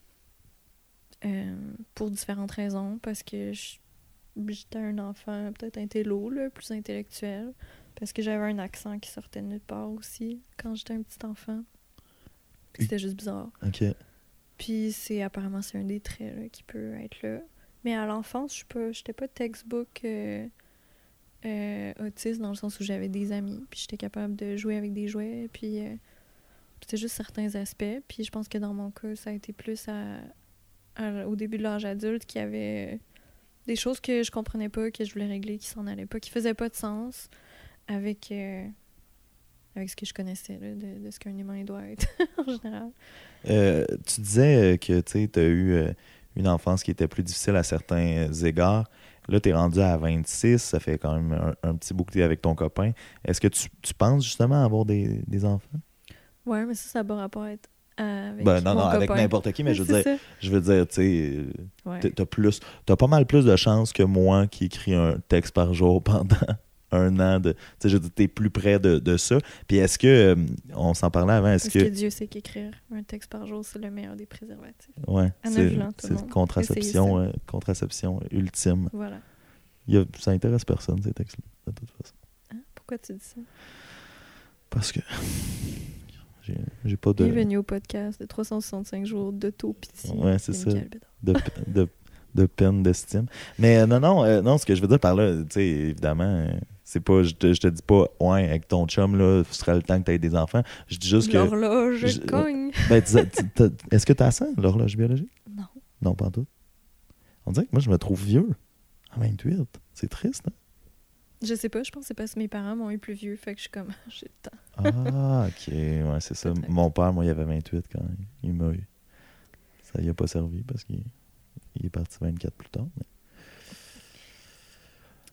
euh, pour différentes raisons, parce que j'étais un enfant peut-être intello, là, plus intellectuel, parce que j'avais un accent qui sortait de nulle part aussi quand j'étais un petit enfant. Puis C'était juste bizarre. OK. Puis c'est apparemment c'est un des traits là, qui peut être là. Mais à l'enfance, je suis pas j'étais pas textbook euh, euh, autiste dans le sens où j'avais des amis, puis j'étais capable de jouer avec des jouets, puis c'était juste certains aspects. Puis je pense que dans mon cas, ça a été plus à, à- au début de l'âge adulte qu'il y avait des choses que je comprenais pas, que je voulais régler, qui s'en allaient pas, qui faisaient pas de sens avec euh, avec ce que je connaissais là, de, de ce qu'un humain doit être en général. Euh, tu disais euh, que tu as eu euh, une enfance qui était plus difficile à certains euh, égards. Là, tu es rendu à 26, ça fait quand même un, un petit bout que tu avec ton copain. Est-ce que tu, tu penses justement avoir des, des enfants? Ouais, mais ça, ça n'a pas rapport à être euh, avec Ben, non, non, avec n'importe qui, mais je veux dire, je veux dire, tu sais, euh. Ouais. t'as- plus, t'as pas mal plus de chances que moi qui écris un texte par jour pendant un an de, tu sais, je veux dire, t'es plus près de, de ça. Puis est-ce que, euh, on s'en parlait avant, est-ce Parce que... que, Dieu sait qu'écrire un texte par jour, c'est le meilleur des préservatifs. ouais, c'est, contraception, euh, contraception ultime. Voilà. Il y a- ça intéresse personne, ces textes-là, de toute façon. Hein? Pourquoi tu dis ça? Parce que j'ai, pas de, Bienvenue au podcast de 365 jours d'auto-pitié. Ouais, c'est de ça. De, de, de peine d'estime. Mais euh, non, non, euh, non, ce que je veux dire par là, tu sais, évidemment, euh, c'est pas, je te, je te dis pas, ouais, avec ton chum, là, ce sera le temps que tu aies des enfants. Je dis juste que. L'horloge cogne. Ben, t'as- Est-ce que tu as ça, l'horloge biologique? Non. Non, pas en tout. On dirait que moi, je me trouve vieux. À 28. C'est triste, hein? Je sais pas, je pense que c'est parce que mes parents m'ont eu plus vieux, fait que je suis comme, j'ai le temps. Ah, ok, ouais, c'est ça. Mon père, moi, il avait 28 quand il m'a eu. Ça y a pas servi parce qu'il il est parti 24 plus tard. mais-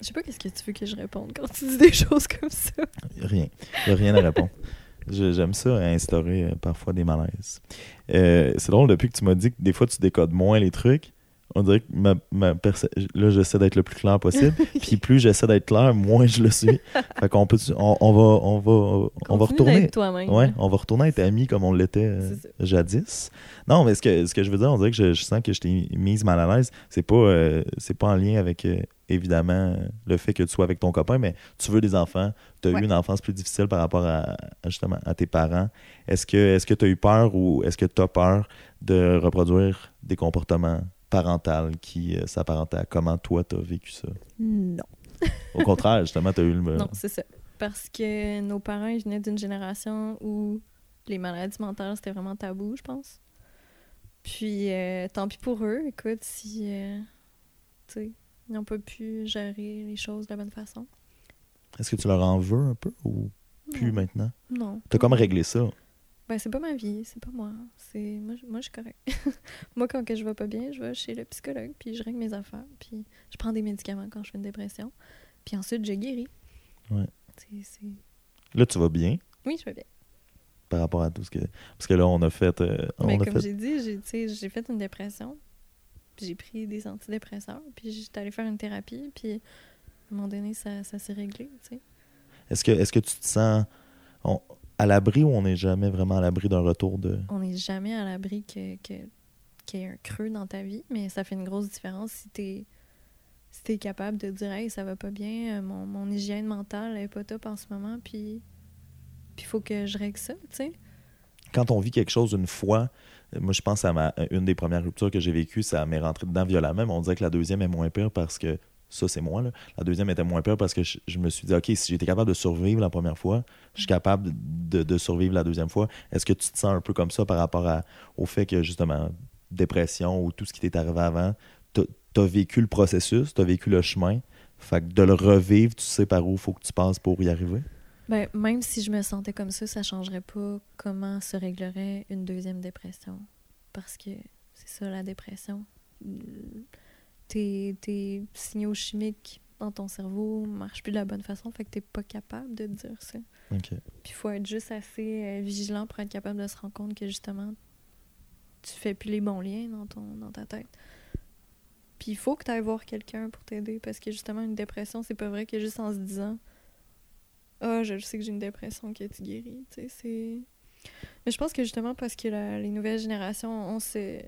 Je sais pas qu'est-ce que tu veux que je réponde quand tu dis des choses comme ça. Rien. Il n'y a rien à répondre. J'aime ça, instaurer euh, parfois des malaises. Euh, c'est drôle, depuis que tu m'as dit que des fois tu décodes moins les trucs, on dirait que ma, ma là, j'essaie d'être le plus clair possible. Puis plus j'essaie d'être clair, moins je le suis. fait qu'on peut, on, on va, on va, on va retourner. toi-même. Ouais, on va retourner être amis comme on l'était euh, jadis. Non, mais ce que, ce que je veux dire, on dirait que je, je sens que je t'ai mise mal à l'aise. C'est pas, euh, c'est pas en lien avec, euh, évidemment, le fait que tu sois avec ton copain, mais tu veux des enfants. Tu as Ouais. eu une enfance plus difficile par rapport à, à, justement à tes parents. Est-ce que est-ce que tu as eu peur ou est-ce que tu as peur de reproduire des comportements parentaux qui euh, s'apparentaient à comment toi tu as vécu ça? Non. Au contraire, justement, tu as eu le. Non, c'est ça. Parce que nos parents, ils venaient d'une génération où les maladies mentales, c'était vraiment tabou, je pense. Puis, euh, tant pis pour eux, écoute, si, euh, tu sais, ils n'ont pas pu gérer les choses de la bonne façon. Est-ce que tu leur en veux un peu ou plus non. maintenant? Non. Tu as comme réglé ça. Ben, c'est pas ma vie, c'est pas moi. C'est moi, je- moi je suis correct. moi, quand que je vais pas bien, je vais chez le psychologue, puis je règle mes affaires, puis je prends des médicaments quand je fais une dépression, puis ensuite je guéris. Ouais. C'est- c'est- Là, tu vas bien? Oui, je vais bien. par rapport à tout ce que. Parce que là, on a fait. euh, on Mais a comme fait... j'ai dit, j'ai j'ai fait une dépression, puis j'ai pris des antidépresseurs, puis j'étais allée faire une thérapie, puis à un moment donné, ça, ça s'est réglé, tu sais. Est-ce que, est-ce que tu te sens on- à l'abri ou on n'est jamais vraiment à l'abri d'un retour de. On n'est jamais à l'abri que, que, qu'il y ait un creux dans ta vie, mais ça fait une grosse différence si t'es si t'es capable de dire Hey, ça va pas bien, euh, mon, mon hygiène mentale est pas top en ce moment, puis il faut que je règle ça, tu sais. quand on vit quelque chose une fois, euh, moi je pense à ma, une des premières ruptures que j'ai vécues, ça m'est rentré dedans violemment, mais on dirait que la deuxième est moins pire parce que ça c'est moi là. La deuxième était moins pire parce que je, me suis dit ok si j'étais capable de survivre la première fois, je suis capable de, survivre la deuxième fois. Est-ce que tu te sens un peu comme ça par rapport au fait que justement dépression ou tout ce qui t'est arrivé avant, t'as as vécu le processus, t'as vécu le chemin, fait que de le revivre, tu sais par où il faut que tu passes pour y arriver? Ben, même si je me sentais comme ça, ça changerait pas comment se réglerait une deuxième dépression. Parce que c'est ça, la dépression. Tes, tes signaux chimiques dans ton cerveau marchent plus de la bonne façon, fait que t'es pas capable de dire ça. OK. Puis il faut être juste assez euh, vigilant pour être capable de se rendre compte que justement, tu fais plus les bons liens dans, ton, dans ta tête. Puis il faut que tu ailles voir quelqu'un pour t'aider parce que justement, une dépression, c'est pas vrai que juste en se disant Ah, je sais que j'ai une dépression que tu guéris. Tu sais, c'est. Mais je pense que justement, parce que la- les nouvelles générations ont ce,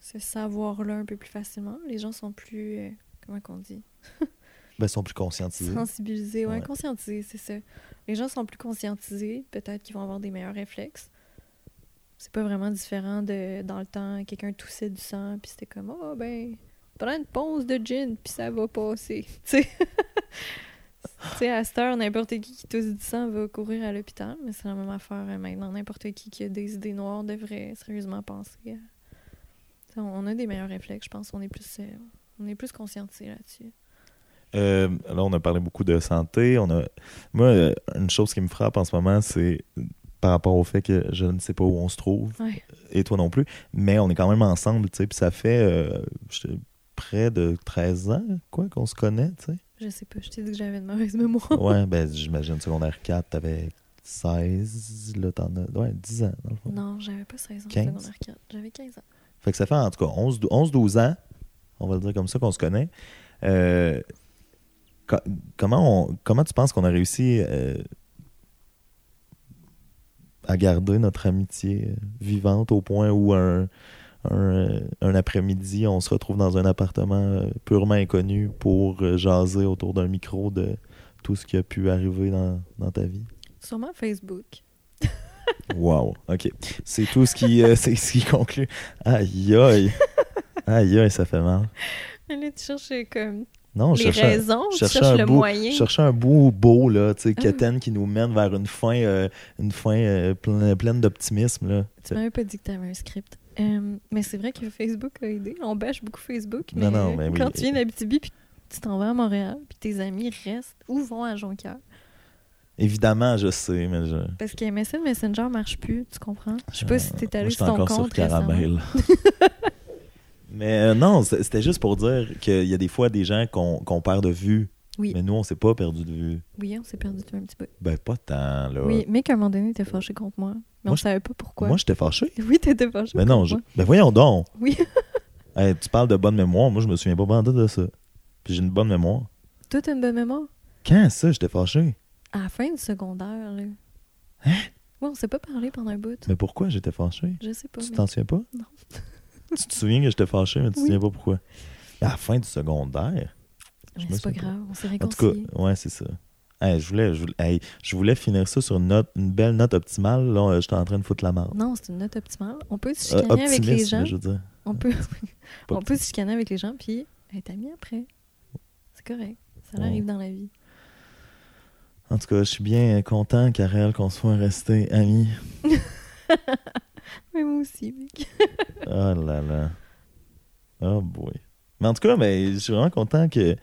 ce savoir-là un peu plus facilement, les gens sont plus. euh, comment qu'on dit? Ben, ils sont plus conscientisés. Sensibilisés, ouais, Ouais. conscientisés, c'est ça. Les gens sont plus conscientisés, peut-être qu'ils vont avoir des meilleurs réflexes. C'est pas vraiment différent de dans le temps, quelqu'un toussait du sang, puis c'était comme oh ben prends une pause de gin, puis ça va passer. Tu sais, Tu sais, à cette heure, n'importe qui qui tousse du sang va courir à l'hôpital, mais c'est la même affaire euh, maintenant. N'importe qui qui a des idées noires devrait sérieusement penser à. On a des meilleurs réflexes, je pense. On est plus, euh, on est plus conscientisés là-dessus. Euh, là, on a parlé beaucoup de santé. On a... Moi, euh, une chose qui me frappe en ce moment, c'est par rapport au fait que je ne sais pas où on se trouve, Ouais. et toi non plus, mais on est quand même ensemble, tu sais, puis ça fait euh, près de 13 ans, quoi, qu'on se connaît, tu sais. Je sais pas, je t'ai dit que j'avais une mauvaise mémoire. Ouais, ben, j'imagine secondaire 4, t'avais 16, là, t'en as... Ouais, 10 ans, dans le fond. Non, j'avais pas 16 ans en 15? secondaire 4. J'avais 15 ans. Que ça fait en tout cas 11 11-12 ans, on va le dire comme ça, qu'on se connaît. Euh, co- comment, comment tu penses qu'on a réussi euh, à garder notre amitié vivante au point où un, un, après-midi, on se retrouve dans un appartement euh, purement inconnu pour jaser autour d'un micro de tout ce qui a pu arriver dans, dans ta vie? Sûrement Facebook. Wow, ok. C'est tout ce qui, euh, c'est ce qui conclut. Aïe aïe. Aïe aïe, ça fait mal. Là, tu cherches comme Non, je les cherchais, raisons, je tu cherchais un le bout, moyen. je cherchais un bout beau, là, tu sais, quétaine qui nous mène vers une fin, euh, une fin euh, pleine, pleine d'optimisme, là. Tu m'avais pas dit que t'avais un script. Mais c'est vrai que Facebook a aidé. On bâche beaucoup Facebook. Mais, Non, non, mais oui. quand tu viens d'Abitibi puis tu t'en vas à Montréal, puis tes amis restent ou vont à Jonquière. Évidemment, je sais, mais je... Parce que MSN Messenger marche plus, tu comprends? Je sais pas si t'es allé sur ton encore compte sur. Caramel. mais euh, non, c'était juste pour dire qu'il y a des fois des gens qu'on perd de vue. Oui. Mais nous, on s'est pas perdu de vue. Oui, on s'est perdu tout un petit peu. Ben, pas tant, là. Oui, mais qu'à un moment donné, t'es fâché contre moi. Mais Moi, on je- savait pas pourquoi. Moi, j'étais fâché. Oui, t'étais fâché Ben non, je... ben voyons donc. Oui. Hey, tu parles de bonne mémoire, moi je me souviens pas bandit de ça. Puis j'ai une bonne mémoire. Toi, t'as une bonne mémoire? Quand ça, j'étais fâché? À la fin du secondaire, là. Hein? Ouais, on s'est pas parlé pendant un bout. Mais pourquoi j'étais fâché? Je sais pas. Tu mais- t'en souviens pas? Non. tu te souviens que j'étais fâché, mais tu te Oui. souviens pas pourquoi? À la fin du secondaire? Mais c'est pas grave, on s'est En tout cas, ouais, c'est ça. Hey, je, voulais, je, voulais, hey, je voulais finir ça sur une, note, une belle note optimale. Là, euh, j'étais en train de foutre la marde. Non, c'est une note optimale. On peut se Euh, chicaner avec les gens. je veux dire. On peut, on peut se chicaner avec les gens, puis être amis après. C'est correct. Ça Ouais. arrive dans la vie. En tout cas, je suis bien content, Karel, qu'on soit restés amis. Mais moi aussi, mec. Oh là là. Oh boy. Mais en tout cas, ben, je suis vraiment content que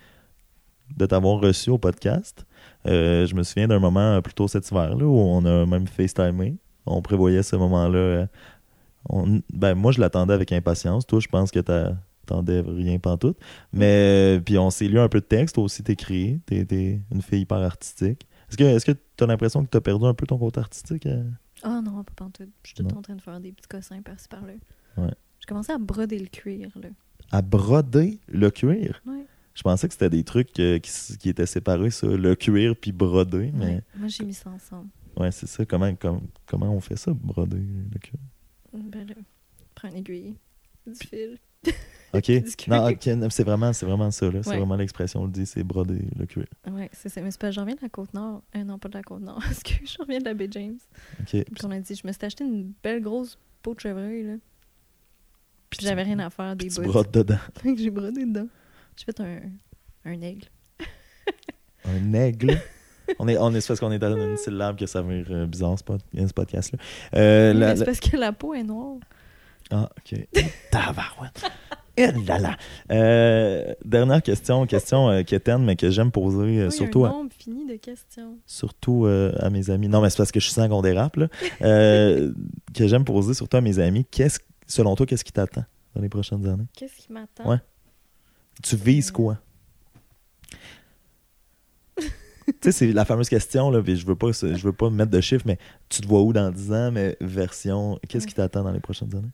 de t'avoir reçu au podcast. Euh, je me souviens d'un moment plus tôt cet hiver là, où on a même FaceTimé. On prévoyait ce moment-là. euh, on- ben, moi, je l'attendais avec impatience. Toi, je pense que t'attendais rien pantoute. Mais euh, puis on s'est lu un peu de texte. Toi aussi, t'écris. T'es t'es une fille hyper artistique. Est-ce que est-ce que t'as l'impression que t'as perdu un peu ton côté artistique? euh? Oh non, pas pantoute. Je suis tout en train de faire des petits cossins par-ci par-là. Ouais. Je commençais à broder le cuir, là. À broder le cuir? Ouais. Je pensais que c'était des trucs euh, qui, qui étaient séparés, ça, le cuir puis broder, mais Ouais. Moi, j'ai mis ça ensemble. ouais, c'est ça. Comment, com- comment on fait ça, broder le cuir? Ben là, prends une aiguille, du fil. OK. Non, ok, non, c'est vraiment, vraiment ça. là. C'est Ouais. vraiment l'expression, on le dit, c'est broder le cuir. Ouais, c'est ça. Mais c'est pas, je reviens de la Côte-Nord. Euh, non, pas de la Côte-Nord. Parce que je reviens de la baie James. OK. Puis on a dit, je me suis acheté une belle grosse peau de chevreuil, là. Puis j'avais rien à faire des Tu bouts. brodes dedans. Fait que j'ai brodé dedans. J'ai fait un, un aigle. Un aigle? on est, on est, c'est parce qu'on est dans une syllabe que ça veut dire euh, bizarre, ce, pod- ce podcast-là. Euh, Oui, c'est parce que la peau est noire. Ah, OK. Tabarouette. Eh là là. Euh, dernière question, question euh, quétaine, mais que j'aime poser euh, Oui, surtout, un à, nombre fini de questions. surtout à mes amis. Non, mais c'est parce que je suis sans qu'on dérape, là. Que j'aime poser surtout à mes amis. Qu'est-ce, selon toi, qu'est-ce qui t'attend dans les prochaines années? Qu'est-ce qui m'attend? Ouais. Tu vises quoi? tu sais, c'est la fameuse question, là, puis je veux pas, je veux pas mettre de chiffres, mais tu te vois où dans 10 ans, mais version, qu'est-ce qui t'attend dans les prochaines années?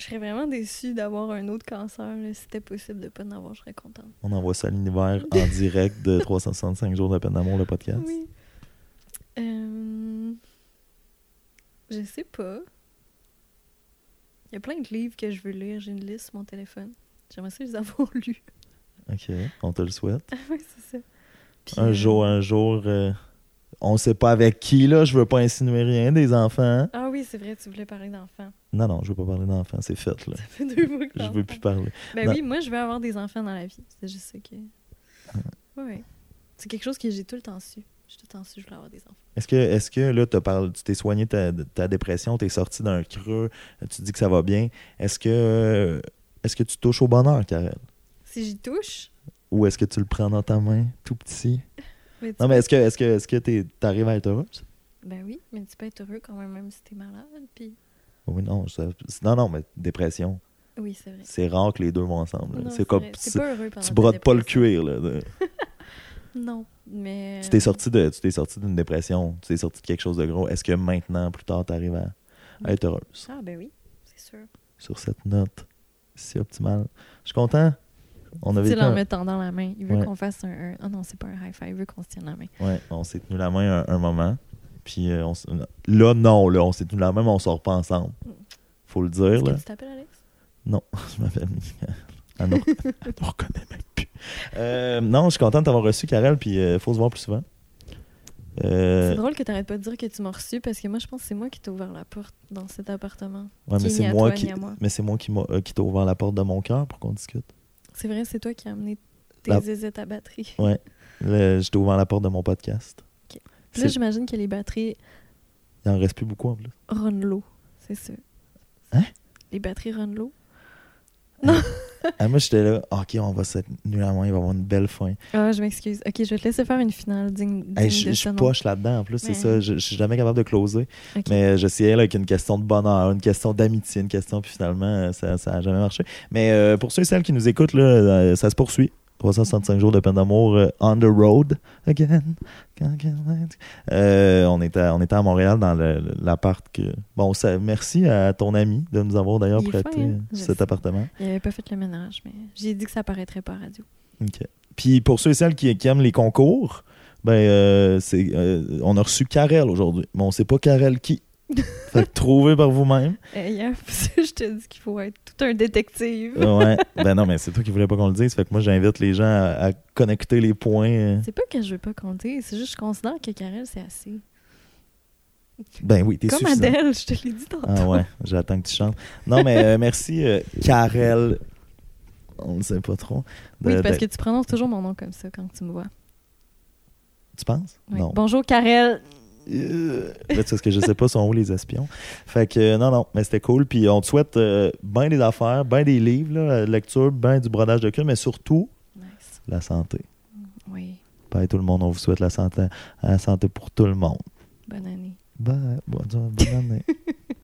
Je serais vraiment déçue d'avoir un autre cancer. là. Si c'était possible de pas en avoir, je serais contente. On envoie ça à l'univers en direct de 365 jours de peine d'amour, le podcast. Oui. Euh, Je sais pas. Il y a plein de livres que je veux lire. J'ai une liste sur mon téléphone. J'aimerais ça les avoir lus. OK, on te le souhaite. oui, c'est ça. Puis, Un euh, jour, un jour, euh, on sait pas avec qui, là, je veux pas insinuer rien, des enfants. Ah oui, c'est vrai, tu voulais parler d'enfants. Non, non, je veux pas parler d'enfants, c'est fait, là. Ça fait deux fois que Je veux plus parler. Ben Non. oui, moi, je veux avoir des enfants dans la vie. C'est juste ça que. Oui. C'est quelque chose que j'ai tout le temps su. J'ai tout le temps su que je voulais avoir des enfants. Est-ce que, est-ce que là, t'as parlé- tu t'es soigné ta, de ta dépression, t'es sorti d'un creux, tu dis que ça va bien. Est-ce que, est-ce que tu touches au bonheur, Karel? Si j'y touche? Ou est-ce que tu le prends dans ta main, tout petit? Mais Non, mais est-ce que, est-ce que, est-ce que t'es- t'arrives à être heureuse? Ben oui, mais tu peux être heureux quand même, même si t'es malade. Puis... Oui, non, ça- non, non, mais dépression, Oui, c'est vrai. c'est rare que les deux vont ensemble. Non, c'est comme, c'est- pas heureux tu brodes pas le cuir, là. de- Non, mais. Tu t'es sorti de, tu t'es sorti d'une dépression, tu t'es sorti de quelque chose de gros. Est-ce que maintenant, plus tard, t'arrives à, à être heureuse? Ah, ben oui, c'est sûr. Sur cette note si optimale. Je suis content. On avait Tu en me tendant la main. Il veut Ouais. qu'on fasse un. un- Ah non, c'est pas un high five. Il veut qu'on se tienne la main. Ouais, on s'est tenu la main un, un moment. Puis euh, on s- là, non, là, on s'est tenu la main, mais on sort pas ensemble. Faut le dire, que là. tu t'appelles Alex? Non, je m'appelle. Elle nous, elle nous reconnaît même plus. Euh, non, je suis content de t'avoir reçu, Karel, puis il faut se voir plus souvent. Euh, C'est drôle que t'arrêtes pas de dire que tu m'as reçu parce que moi, je pense que c'est moi qui t'ai ouvert la porte dans cet appartement. ouais, mais c'est moi qui, moi. moi qui m'a euh, qui t'a ouvert la porte de mon cœur pour qu'on discute. C'est vrai, c'est toi qui as amené tes La- à batterie. Ouais. T'ai ouvert la porte de mon podcast. Ok. Puis là, j'imagine que les batteries Il en reste plus beaucoup en plus. run low. C'est ça. Hein? Les batteries run low? Ah, moi, j'étais là, ok, on va se tenir la main, il va y avoir une belle fin. Ah, je m'excuse. Ok, je vais te laisser faire une finale digne, digne Hey, je nom. poche là-dedans en plus, c'est ça. Je, je suis jamais capable de closer. Ok. Mais euh, j'essayais là, avec une question de bonheur, une question d'amitié, une question, puis finalement, euh, ça n'a jamais marché. Mais euh, pour ceux et celles qui nous écoutent, là, ça se poursuit. 365 jours de peine d'amour euh, on the road again. Euh, on, était à, on était à Montréal dans l'appart que. Bon, ça, merci à ton ami de nous avoir d'ailleurs prêté fin, hein? Je cet sais. appartement. Il avait pas fait le ménage, mais j'ai dit que ça paraîtrait pas à radio. OK. Puis pour ceux et celles qui, qui aiment les concours, ben euh, c'est euh, on a reçu Karel aujourd'hui, mais on sait pas Karel qui. fait que trouvez par vous-même. Euh, hier, je te dis qu'il faut être tout un détective. ouais. Ben non, mais c'est toi qui voulais pas qu'on le dise. Fait que moi j'invite les gens à, à connecter les points. euh. C'est pas que je veux pas compter, c'est juste que je considère que Karel, c'est assez. Ben oui, t'es Comme suffisant. Adèle, je te l'ai dit tantôt. Ah ouais, j'attends que tu chantes. Non, mais euh, merci euh, Karel. On ne sait pas trop. Oui, De- parce de- que tu prononces toujours mon nom comme ça quand tu me vois. Tu penses? Oui. Non. Bonjour Karel. Euh, là, c'est parce que je sais pas sont où les espions. Fait que euh, non, non, mais c'était cool. Puis on te souhaite euh, ben des affaires, ben des livres, là, la lecture, ben du brodage de cul, mais surtout Nice. la santé. Oui, Bye tout le monde, on vous souhaite la santé, la santé pour tout le monde. bonne année. Bye, bonne, bonne année.